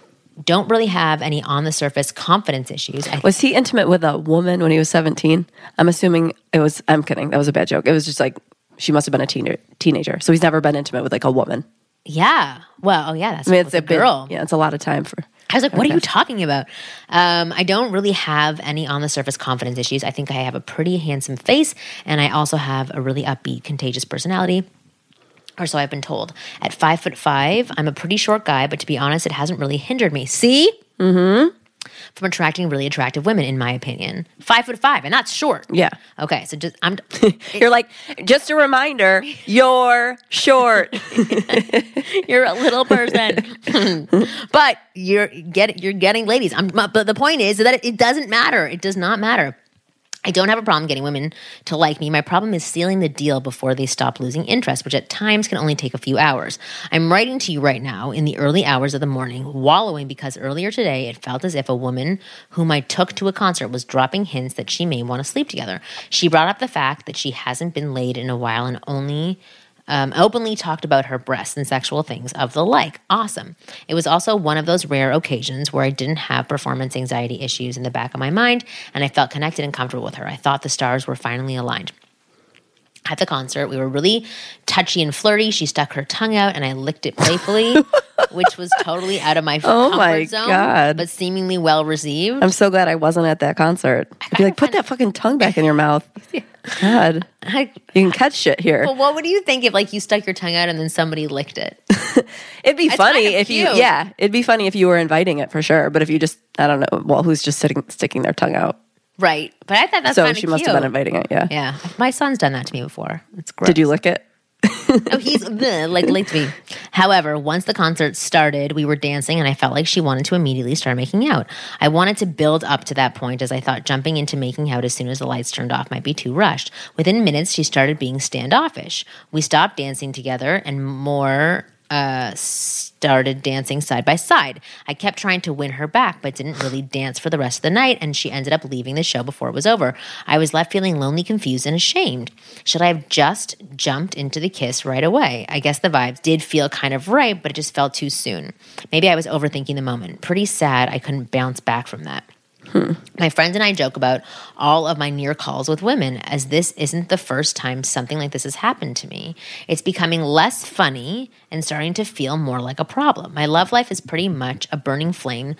A: don't really have any on the surface confidence issues. I
B: Was he intimate with a woman when he was 17? I'm assuming it was, I'm kidding. That was a bad joke. It was just like, she must have been a teen- teenager. So he's never been intimate with like a woman.
A: yeah. Well, oh yeah, that's
B: I mean, it's
A: a
B: a bit-
A: girl.
B: yeah, it's a lot of time for.
A: I was like, what are you talking about? Um, I don't really have any on the surface confidence issues. I think I have a pretty handsome face, and I also have a really upbeat, contagious personality. Or so I've been told. At five foot five, I'm a pretty short guy, but to be honest, it hasn't really hindered me. See? Mm-hmm. From attracting really attractive women, in my opinion. Five foot five, and that's short.
B: Yeah.
A: Okay, so just I'm
B: You're like, just a reminder, you're short.
A: you're a little person, but you're get you're getting ladies. I'm, but the point is that it doesn't matter. It does not matter. I don't have a problem getting women to like me. My problem is sealing the deal before they stop losing interest, which at times can only take a few hours. I'm writing to you right now in the early hours of the morning, wallowing because earlier today it felt as if a woman whom I took to a concert was dropping hints that she may want to sleep together. She brought up the fact that she hasn't been laid in a while and only um, openly talked about her breasts and sexual things of the like. Awesome. It was also one of those rare occasions where I didn't have performance anxiety issues in the back of my mind and I felt connected and comfortable with her. I thought the stars were finally aligned. At the concert, we were really touchy and flirty. She stuck her tongue out and I licked it playfully, which was totally out of my
B: Oh
A: comfort
B: my
A: zone,
B: God.
A: but seemingly well received.
B: I'm so glad I wasn't at that concert. I'd be like, put that fucking tongue back in your mouth. God,
A: I-
B: you can catch shit here.
A: but what would you think if like you stuck your tongue out and then somebody licked it?
B: It'd be funny
A: kind of
B: if you, yeah, it'd be funny if you were inviting it for sure. But if you just, I don't know, well, who's just sitting, sticking their tongue out?
A: Right. But I thought that's
B: so she must have been inviting it. Yeah.
A: Yeah, my son's done that to me before. It's gross.
B: Did you lick it?
A: Oh, he's bleh, like licked me. However, once the concert started, we were dancing, and I felt like she wanted to immediately start making out. I wanted to build up to that point, as I thought jumping into making out as soon as the lights turned off might be too rushed. Within minutes, she started being standoffish. We stopped dancing together, and more uh, started dancing side by side. I kept trying to win her back, but didn't really dance for the rest of the night, and she ended up leaving the show before it was over. I was left feeling lonely, confused, and ashamed. Should I have just jumped into the kiss right away? I guess the vibes did feel kind of right, but it just felt too soon. Maybe I was overthinking the moment. Pretty sad I couldn't bounce back from that. My friends and I joke about all of my near calls with women, as this isn't the first time something like this has happened to me. It's becoming less funny and starting to feel more like a problem. My love life is pretty much a burning flame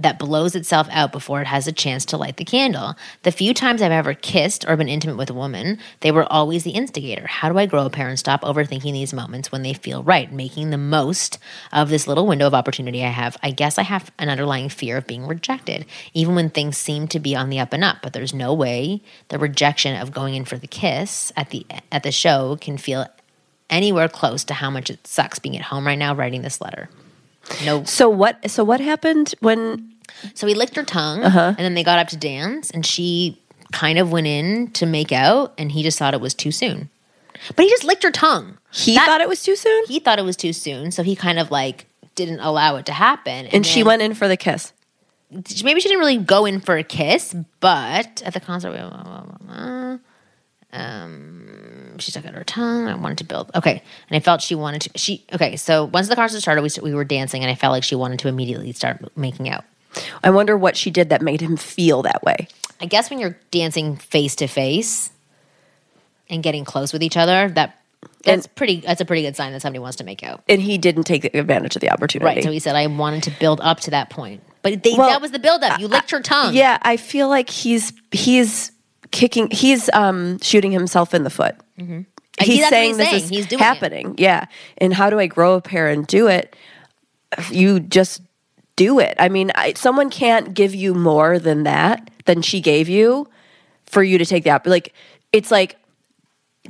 A: that blows itself out before it has a chance to light the candle. The few times I've ever kissed or been intimate with a woman, they were always the instigator. How do I grow a pair and stop overthinking these moments when they feel right, making the most of this little window of opportunity I have? I guess I have an underlying fear of being rejected, even when things seem to be on the up and up, but there's no way the rejection of going in for the kiss at the at the show can feel anywhere close to how much it sucks being at home right now writing this letter. No
B: So what? So what happened when?
A: So he licked her tongue,
B: Uh-huh.
A: and then they got up to dance, and she kind of went in to make out, and he just thought it was too soon. But he just licked her tongue.
B: He
A: That-
B: thought it was too soon,
A: he thought it was too soon, so he kind of like didn't allow it to happen.
B: and she
A: then-
B: went in for the kiss.
A: Maybe she didn't really go in for a kiss, but at the concert, blah, blah, blah, um, she stuck out her tongue. I wanted to build. Okay, and I felt she wanted to. She okay. So once the concert started, we we were dancing, and I felt like she wanted to immediately start making out.
B: I wonder what she did that made him feel that way.
A: I guess when you're dancing face to face and getting close with each other, that that's pretty. That's a pretty good sign that somebody wants to make out,
B: And he didn't take advantage of the opportunity.
A: right? So he said, "I wanted to build up to that point." But they,
B: Well,
A: that was the build up. You licked her tongue.
B: Yeah, I feel like he's he's kicking. He's um shooting himself in the foot.
A: Uh,
B: He's
A: he- that's what
B: saying
A: he's
B: this
A: saying.
B: is
A: He's doing it.
B: happening. Yeah, and how do I grow a pair and do it? You just do it. I mean, I, someone can't give you more than that than she gave you for you to take the op. Like it's like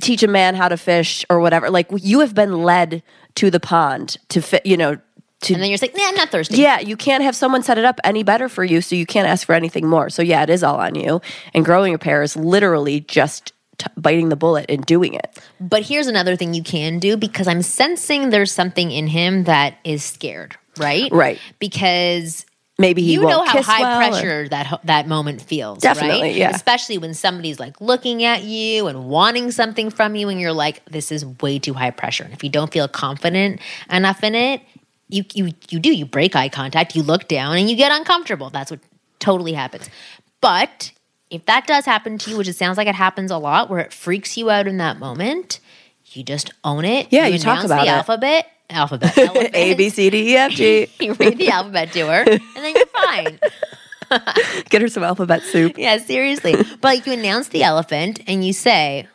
B: teach a man how to fish or whatever. Like you have been led to the pond to fit. You know to
A: And then you're like, "Nah, I'm not thirsty."
B: yeah, you can't have someone set it up any better for you, so you can't ask for anything more. So yeah, it is all on you. And growing a pair is literally just t- biting the bullet and doing it.
A: But here's another thing you can do because I'm sensing there's something in him that is scared, right?
B: Right.
A: Because
B: Maybe he
A: you know how high
B: well or-
A: pressure that that moment feels,
B: Definitely,
A: right?
B: yeah.
A: Especially when somebody's like looking at you and wanting something from you, and you're like, "This is way too high pressure." And if you don't feel confident enough in it, you you you do you break eye contact, you look down, and you get uncomfortable. That's what totally happens. But if that does happen to you, which it sounds like it happens a lot, where it freaks you out in that moment, you just own it.
B: Yeah, you talk about
A: the
B: it.
A: alphabet. Alphabet. elephant.
B: A B C D E F G.
A: you read the alphabet to her, and then you're fine.
B: Get her some alphabet soup.
A: Yeah, seriously. But like you announce the elephant and you say,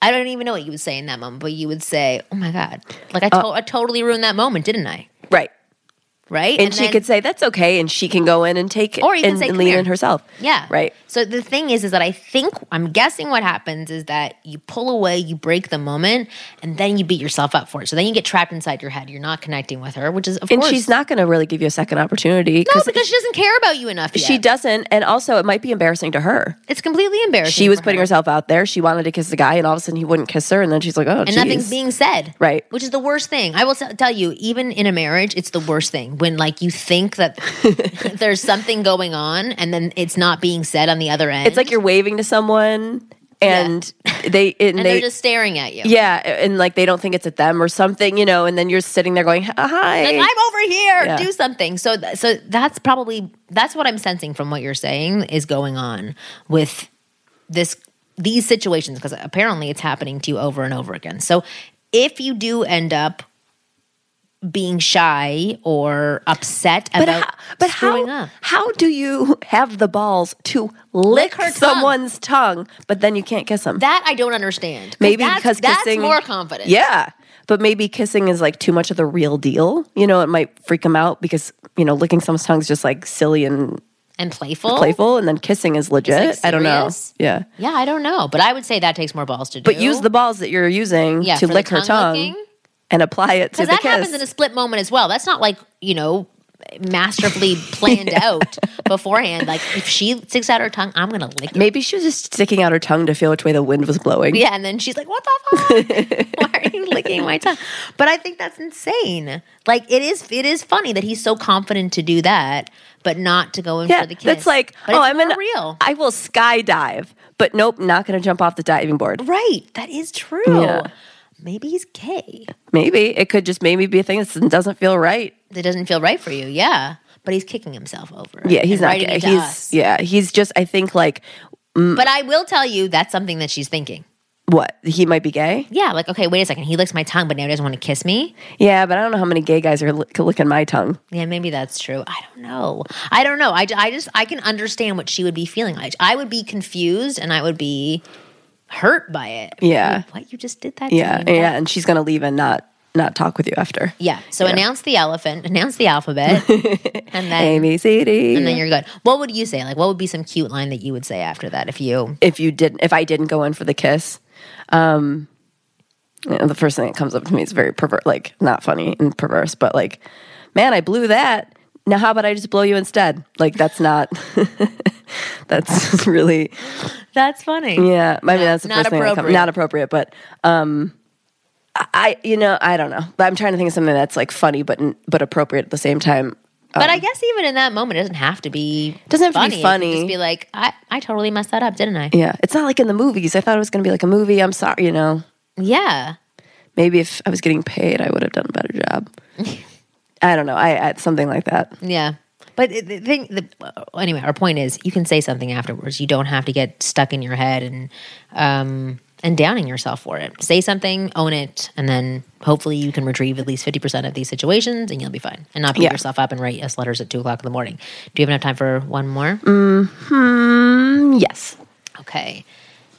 A: I don't even know what you would say in that moment, but you would say, "Oh my god!" Like I, uh, to- I totally ruined that moment, didn't I?
B: Right.
A: Right?
B: And, she
A: then-
B: could say that's okay, and she can go in and take it,
A: Or you can
B: and,
A: say,
B: and lean
A: here."
B: in herself.
A: Yeah.
B: Right.
A: So the thing is, is that I think I'm guessing what happens is that you pull away, you break the moment, and then you beat yourself up for it. So then you get trapped inside your head. You're not connecting with her, which is of
B: And
A: course
B: she's not going to really give you a second opportunity
A: no, because she doesn't care about you enough. Yet.
B: she doesn't. And also, it might be embarrassing to her.
A: It's completely embarrassing.
B: She was putting
A: her.
B: herself out there. She wanted to kiss the guy, and all of a sudden he wouldn't kiss her. And then she's like, "Oh,
A: and nothing's being said
B: Right.
A: which is the worst thing i will tell you even in a marriage it's the worst thing when like you think that there's something going on and then it's not being said on the other end
B: It's like you're waving to someone, and they and,
A: and
B: they
A: they're just staring at you
B: yeah, and like they don't think it's at them or something, you know. And then you're sitting there going, "Hi."
A: like i'm over here
B: Yeah.
A: do something so th- so that's probably that's what i'm sensing from what you're saying is going on with this these situations because apparently it's happening to you over and over again so if you do end up being shy or upset
B: but
A: about
B: how, but
A: screwing
B: how
A: up
B: how do you have the balls to lick,
A: her
B: someone's tongue, but then you can't kiss them?
A: That I don't understand.
B: maybe
A: that's,
B: because
A: that's
B: kissing
A: more confident.
B: Yeah, but maybe kissing is like too much of the real deal. You know, it might freak them out because you know licking someone's tongue is just like silly and
A: and playful.
B: playful, and then kissing is legit.
A: like,
B: I don't know. Yeah,
A: Yeah, I don't know, but I would say that takes more balls to do.
B: but use the balls that you're using
A: Yeah,
B: to lick her
A: tongue
B: tongue
A: licking.
B: And apply it to
A: because
B: the
A: that
B: kiss.
A: happens in a split moment as well. That's not like you know masterfully planned out beforehand. Like if she sticks out her tongue, I'm gonna lick it.
B: Maybe she was just sticking out her tongue to feel which way the wind was blowing.
A: Yeah, and then she's like, "What the fuck? Why are you licking my tongue?" But I think that's insane. Like it is. It is funny that he's so confident to do that, but not to go in
B: Yeah,
A: for the kiss.
B: that's like,
A: but
B: oh, I'm gonna,
A: real.
B: I will skydive, but nope, not going to jump off the diving board.
A: Right. That is true.
B: Yeah.
A: Maybe he's gay.
B: Maybe it could just maybe be a thing that doesn't feel right.
A: That doesn't feel right for you. Yeah. But he's kicking himself over.
B: Yeah, he's not gay. He's
A: us.
B: yeah, he's just. I think like mm.
A: But I will tell you that's something that she's thinking.
B: what he might be gay.
A: Yeah, like, okay, wait a second. He licks my tongue, but now he doesn't want to kiss me.
B: Yeah, but I don't know how many gay guys are lick, licking my tongue.
A: Yeah, maybe that's true. I don't know. I don't know. I, I just, I can understand what she would be feeling like. I would be confused and I would be hurt by it.
B: Yeah.
A: What? You just did that to
B: Yeah,
A: me?
B: yeah, and she's gonna leave and not not talk with you after.
A: Yeah. So announce the elephant, announce the alphabet, and then
B: A B C D.
A: and then you're good. What would you say? Like, what would be some cute line that you would say after that if you?
B: if you didn't, if I didn't go in for the kiss, um, you know, the first thing that comes up to me is very pervert, like not funny and perverse, but like, man, I blew that. Now, how about I just blow you instead? Like, that's not. that's really,
A: That's funny.
B: yeah. I mean, that's the
A: not
B: first thing that. Not appropriate, but um, I, you know, I don't know. I'm trying to think of something that's like funny, but but appropriate at the same time.
A: But I guess even in that moment, it doesn't have to be.
B: Doesn't have to be
A: funny. It could
B: funny.
A: Just be like, I, I totally messed that up, didn't I?
B: Yeah, it's not like in the movies. I thought it was going to be like a movie. I'm sorry, you know.
A: Yeah.
B: maybe if I was getting paid, I would have done a better job. I don't know. I, I something like that.
A: Yeah. But the thing, the, anyway, our point is, you can say something afterwards. You don't have to get stuck in your head and um, and downing yourself for it. Say something, own it, and then hopefully you can retrieve at least fifty percent of these situations, and you'll be fine, and not beat
B: Yeah.
A: yourself up and write us letters at two o'clock in the morning. Do you have enough time for one more?
B: Mm, yes.
A: Okay,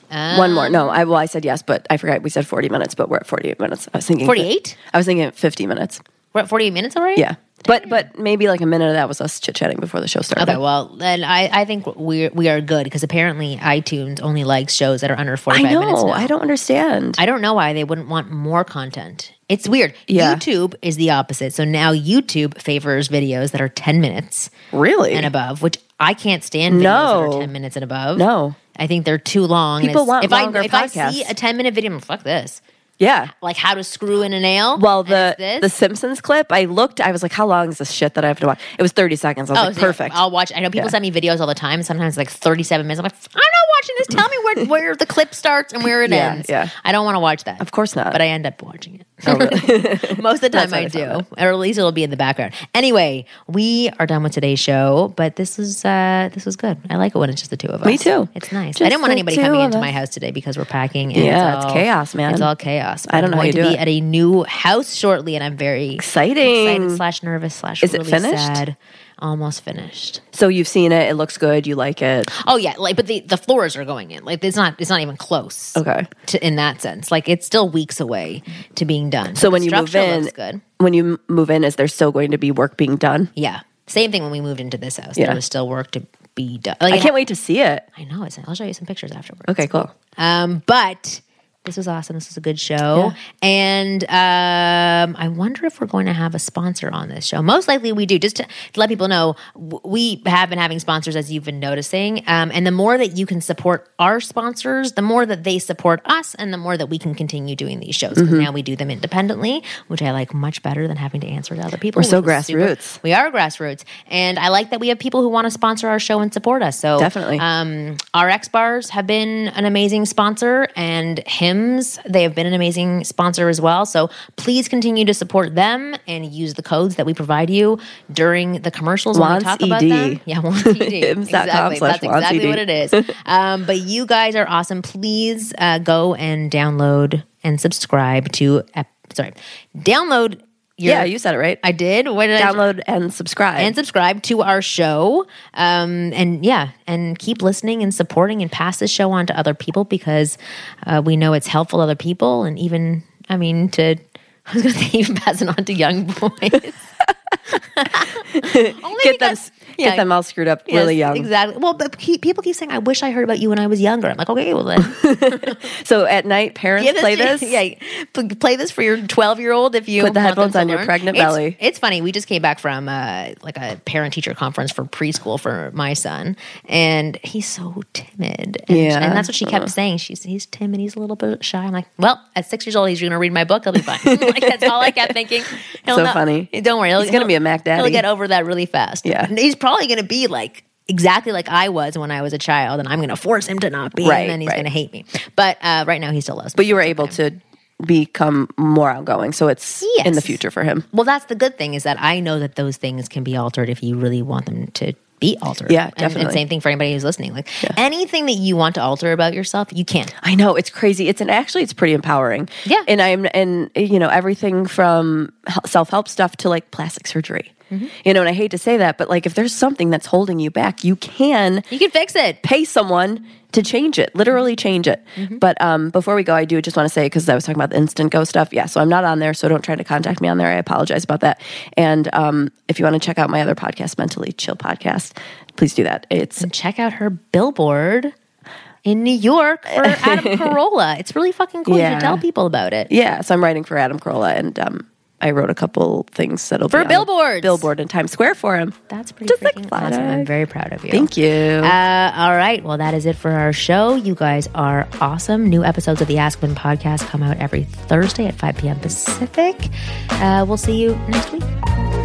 B: One more. No, I well, I said yes, but I forgot. We said forty minutes, but we're at forty-eight minutes. I was thinking
A: forty-eight.
B: I was thinking fifty minutes.
A: We're at forty-eight minutes already.
B: Yeah, but but maybe like a minute of that was us chit chatting before the show started.
A: Okay, well then I, I think we we are good because apparently iTunes only likes shows that are under forty
B: I
A: five minutes.
B: know.
A: now.
B: I don't understand.
A: I don't know why they wouldn't want more content. It's weird.
B: Yeah.
A: YouTube is the opposite. So now YouTube favors videos that are 10 minutes
B: really?
A: and above, which I can't stand videos
B: No.
A: that are 10 minutes and above.
B: No.
A: I think they're too long.
B: People want
A: if
B: longer
A: I, If I see a 10 minute video, I'm like, fuck this.
B: Yeah.
A: Like how to screw in a nail.
B: Well, the the Simpsons clip, I looked, I was like, how long is this shit that I have to watch? It was 30 seconds. I was oh, like,
A: so,
B: perfect.
A: I'll watch. I know people
B: Yeah.
A: send me videos all the time. Sometimes like 37 minutes. I'm like, I'm not watching this. Tell me where, where the clip starts and where it
B: Yeah,
A: ends.
B: yeah.
A: I don't want to watch that.
B: Of course not.
A: But I end up watching it.
B: Oh,
A: Most of the time I
B: I
A: do. Or at least it'll be in the background. Anyway, we are done with today's show, but this is uh this was good. I like it when it's just the two of us.
B: Me too.
A: It's nice. I didn't want anybody coming into
B: us.
A: my house today because we're packing. And
B: Yeah, it's
A: all-
B: chaos, man.
A: It's all chaos.
B: I don't know
A: I'm
B: how
A: going
B: you
A: to
B: do
A: be
B: it.
A: at a new house shortly, and I'm very
B: Exciting.
A: excited slash nervous slash
B: Is it finished?
A: sad. Almost finished.
B: so you've seen it. It looks good. You like it.
A: Oh yeah, like but the the floors are going in. Like it's not it's not even close.
B: Okay.
A: To, in that sense, like it's still weeks away to being done.
B: So
A: But
B: when you move in,
A: good.
B: when you move in, is there still going to be work being done?
A: Yeah. Same thing when we moved into this house.
B: Yeah.
A: There was still work to be done. Like,
B: I can't
A: ha-
B: wait to see it.
A: I know. It's, I'll show you some pictures afterwards.
B: Okay, cool.
A: Um, but this was awesome. This was a good show. And um, I wonder if we're going to have a sponsor on this show. Most likely we do. Just to, to let people know, we have been having sponsors as you've been noticing. Um, and the more that you can support our sponsors, the more that they support us, and the more that we can continue doing these shows.
B: Mm-hmm.
A: now we do them independently, which I like much better than having to answer to other people.
B: We're so
A: is super-
B: grassroots.
A: we are grassroots. And I like that we have people who want to sponsor our show and support us. So
B: Definitely.
A: um, RXBARs have been an amazing sponsor, and Hims they have been an amazing sponsor as well. So please continue to support them and use the codes that we provide you during the commercials when we talk about them. Yeah, wants ED. Exactly. That's exactly
B: ED.
A: what it is. Um, but you guys are awesome. Please uh, go and download and subscribe to. ep- sorry, download. Your,
B: yeah, you said it right.
A: I did. What did I
B: Download and subscribe.
A: and subscribe to our show. Um, and yeah, and keep listening and supporting and pass this show on to other people because uh, we know it's helpful to other people. And even, I mean, to, I was going to say, even pass it on to young boys. Only
B: get them,
A: because-
B: get them all screwed up really young.
A: Exactly. Well, but people keep saying, I wish I heard about you when I was younger. I'm like, okay, well then.
B: So at night, parents
A: Give
B: play this.
A: Yeah, play this for your 12 year old if you
B: Put the headphones
A: to
B: on your pregnant
A: It's-
B: belly.
A: It's funny. We just came back from uh, like a parent teacher conference for preschool for my son, and he's so timid. And,
B: Yeah.
A: and that's what she kept saying. She's he's timid. He's a little bit shy. I'm like, well, at six years old, he's going to read my book. He'll be fine. like that's all I kept thinking. He'll
B: So
A: not-
B: funny.
A: Don't worry.
B: He's gonna be a Mac Daddy.
A: He'll get over that really fast.
B: Yeah.
A: He's probably going to be like. Exactly like I was when I was a child, and I'm going to force him to not be,
B: Right,
A: and then he's
B: right.
A: going to hate me. But uh, right now, he still loves me.
B: But you were able to become more outgoing. So it's in the future for him.
A: Well, that's the good thing is that I know that those things can be altered if you really want them to be altered.
B: Yeah,
A: And- And,
B: definitely.
A: same thing for anybody who's listening. Like anything that you want to alter about yourself, you can.
B: I know it's crazy. It's and actually it's pretty empowering.
A: Yeah.
B: and I'm and you know everything from self help stuff to like plastic surgery.
A: Mm-hmm.
B: You know, and I hate to say that, but like if there's something that's holding you back, you can
A: You can fix it.
B: pay someone to change it, literally change it.
A: Mm-hmm.
B: But um, before we go, I do just want to say because I was talking about the instant go stuff. Yeah, so I'm not on there, so don't try to contact me on there. I apologize about that. And um, if you want to check out my other podcast, Mentally Chill Podcast, please do that. It's
A: And check out her billboard in New York for Adam Carolla. It's really fucking cool. You
B: Yeah.
A: should tell people about it.
B: yeah. So I'm writing for Adam Carolla, and um, I wrote a couple things that'll
A: For
B: be on
A: billboards.
B: billboard in Times Square for him.
A: That's pretty
B: Just
A: freaking
B: flat
A: awesome. I'm very proud of you.
B: Thank you.
A: Uh, all right. Well, that is it for our show. You guys are awesome. New episodes of the Ask Women podcast come out every Thursday at 5 p.m. Pacific. Uh, we'll see you next week.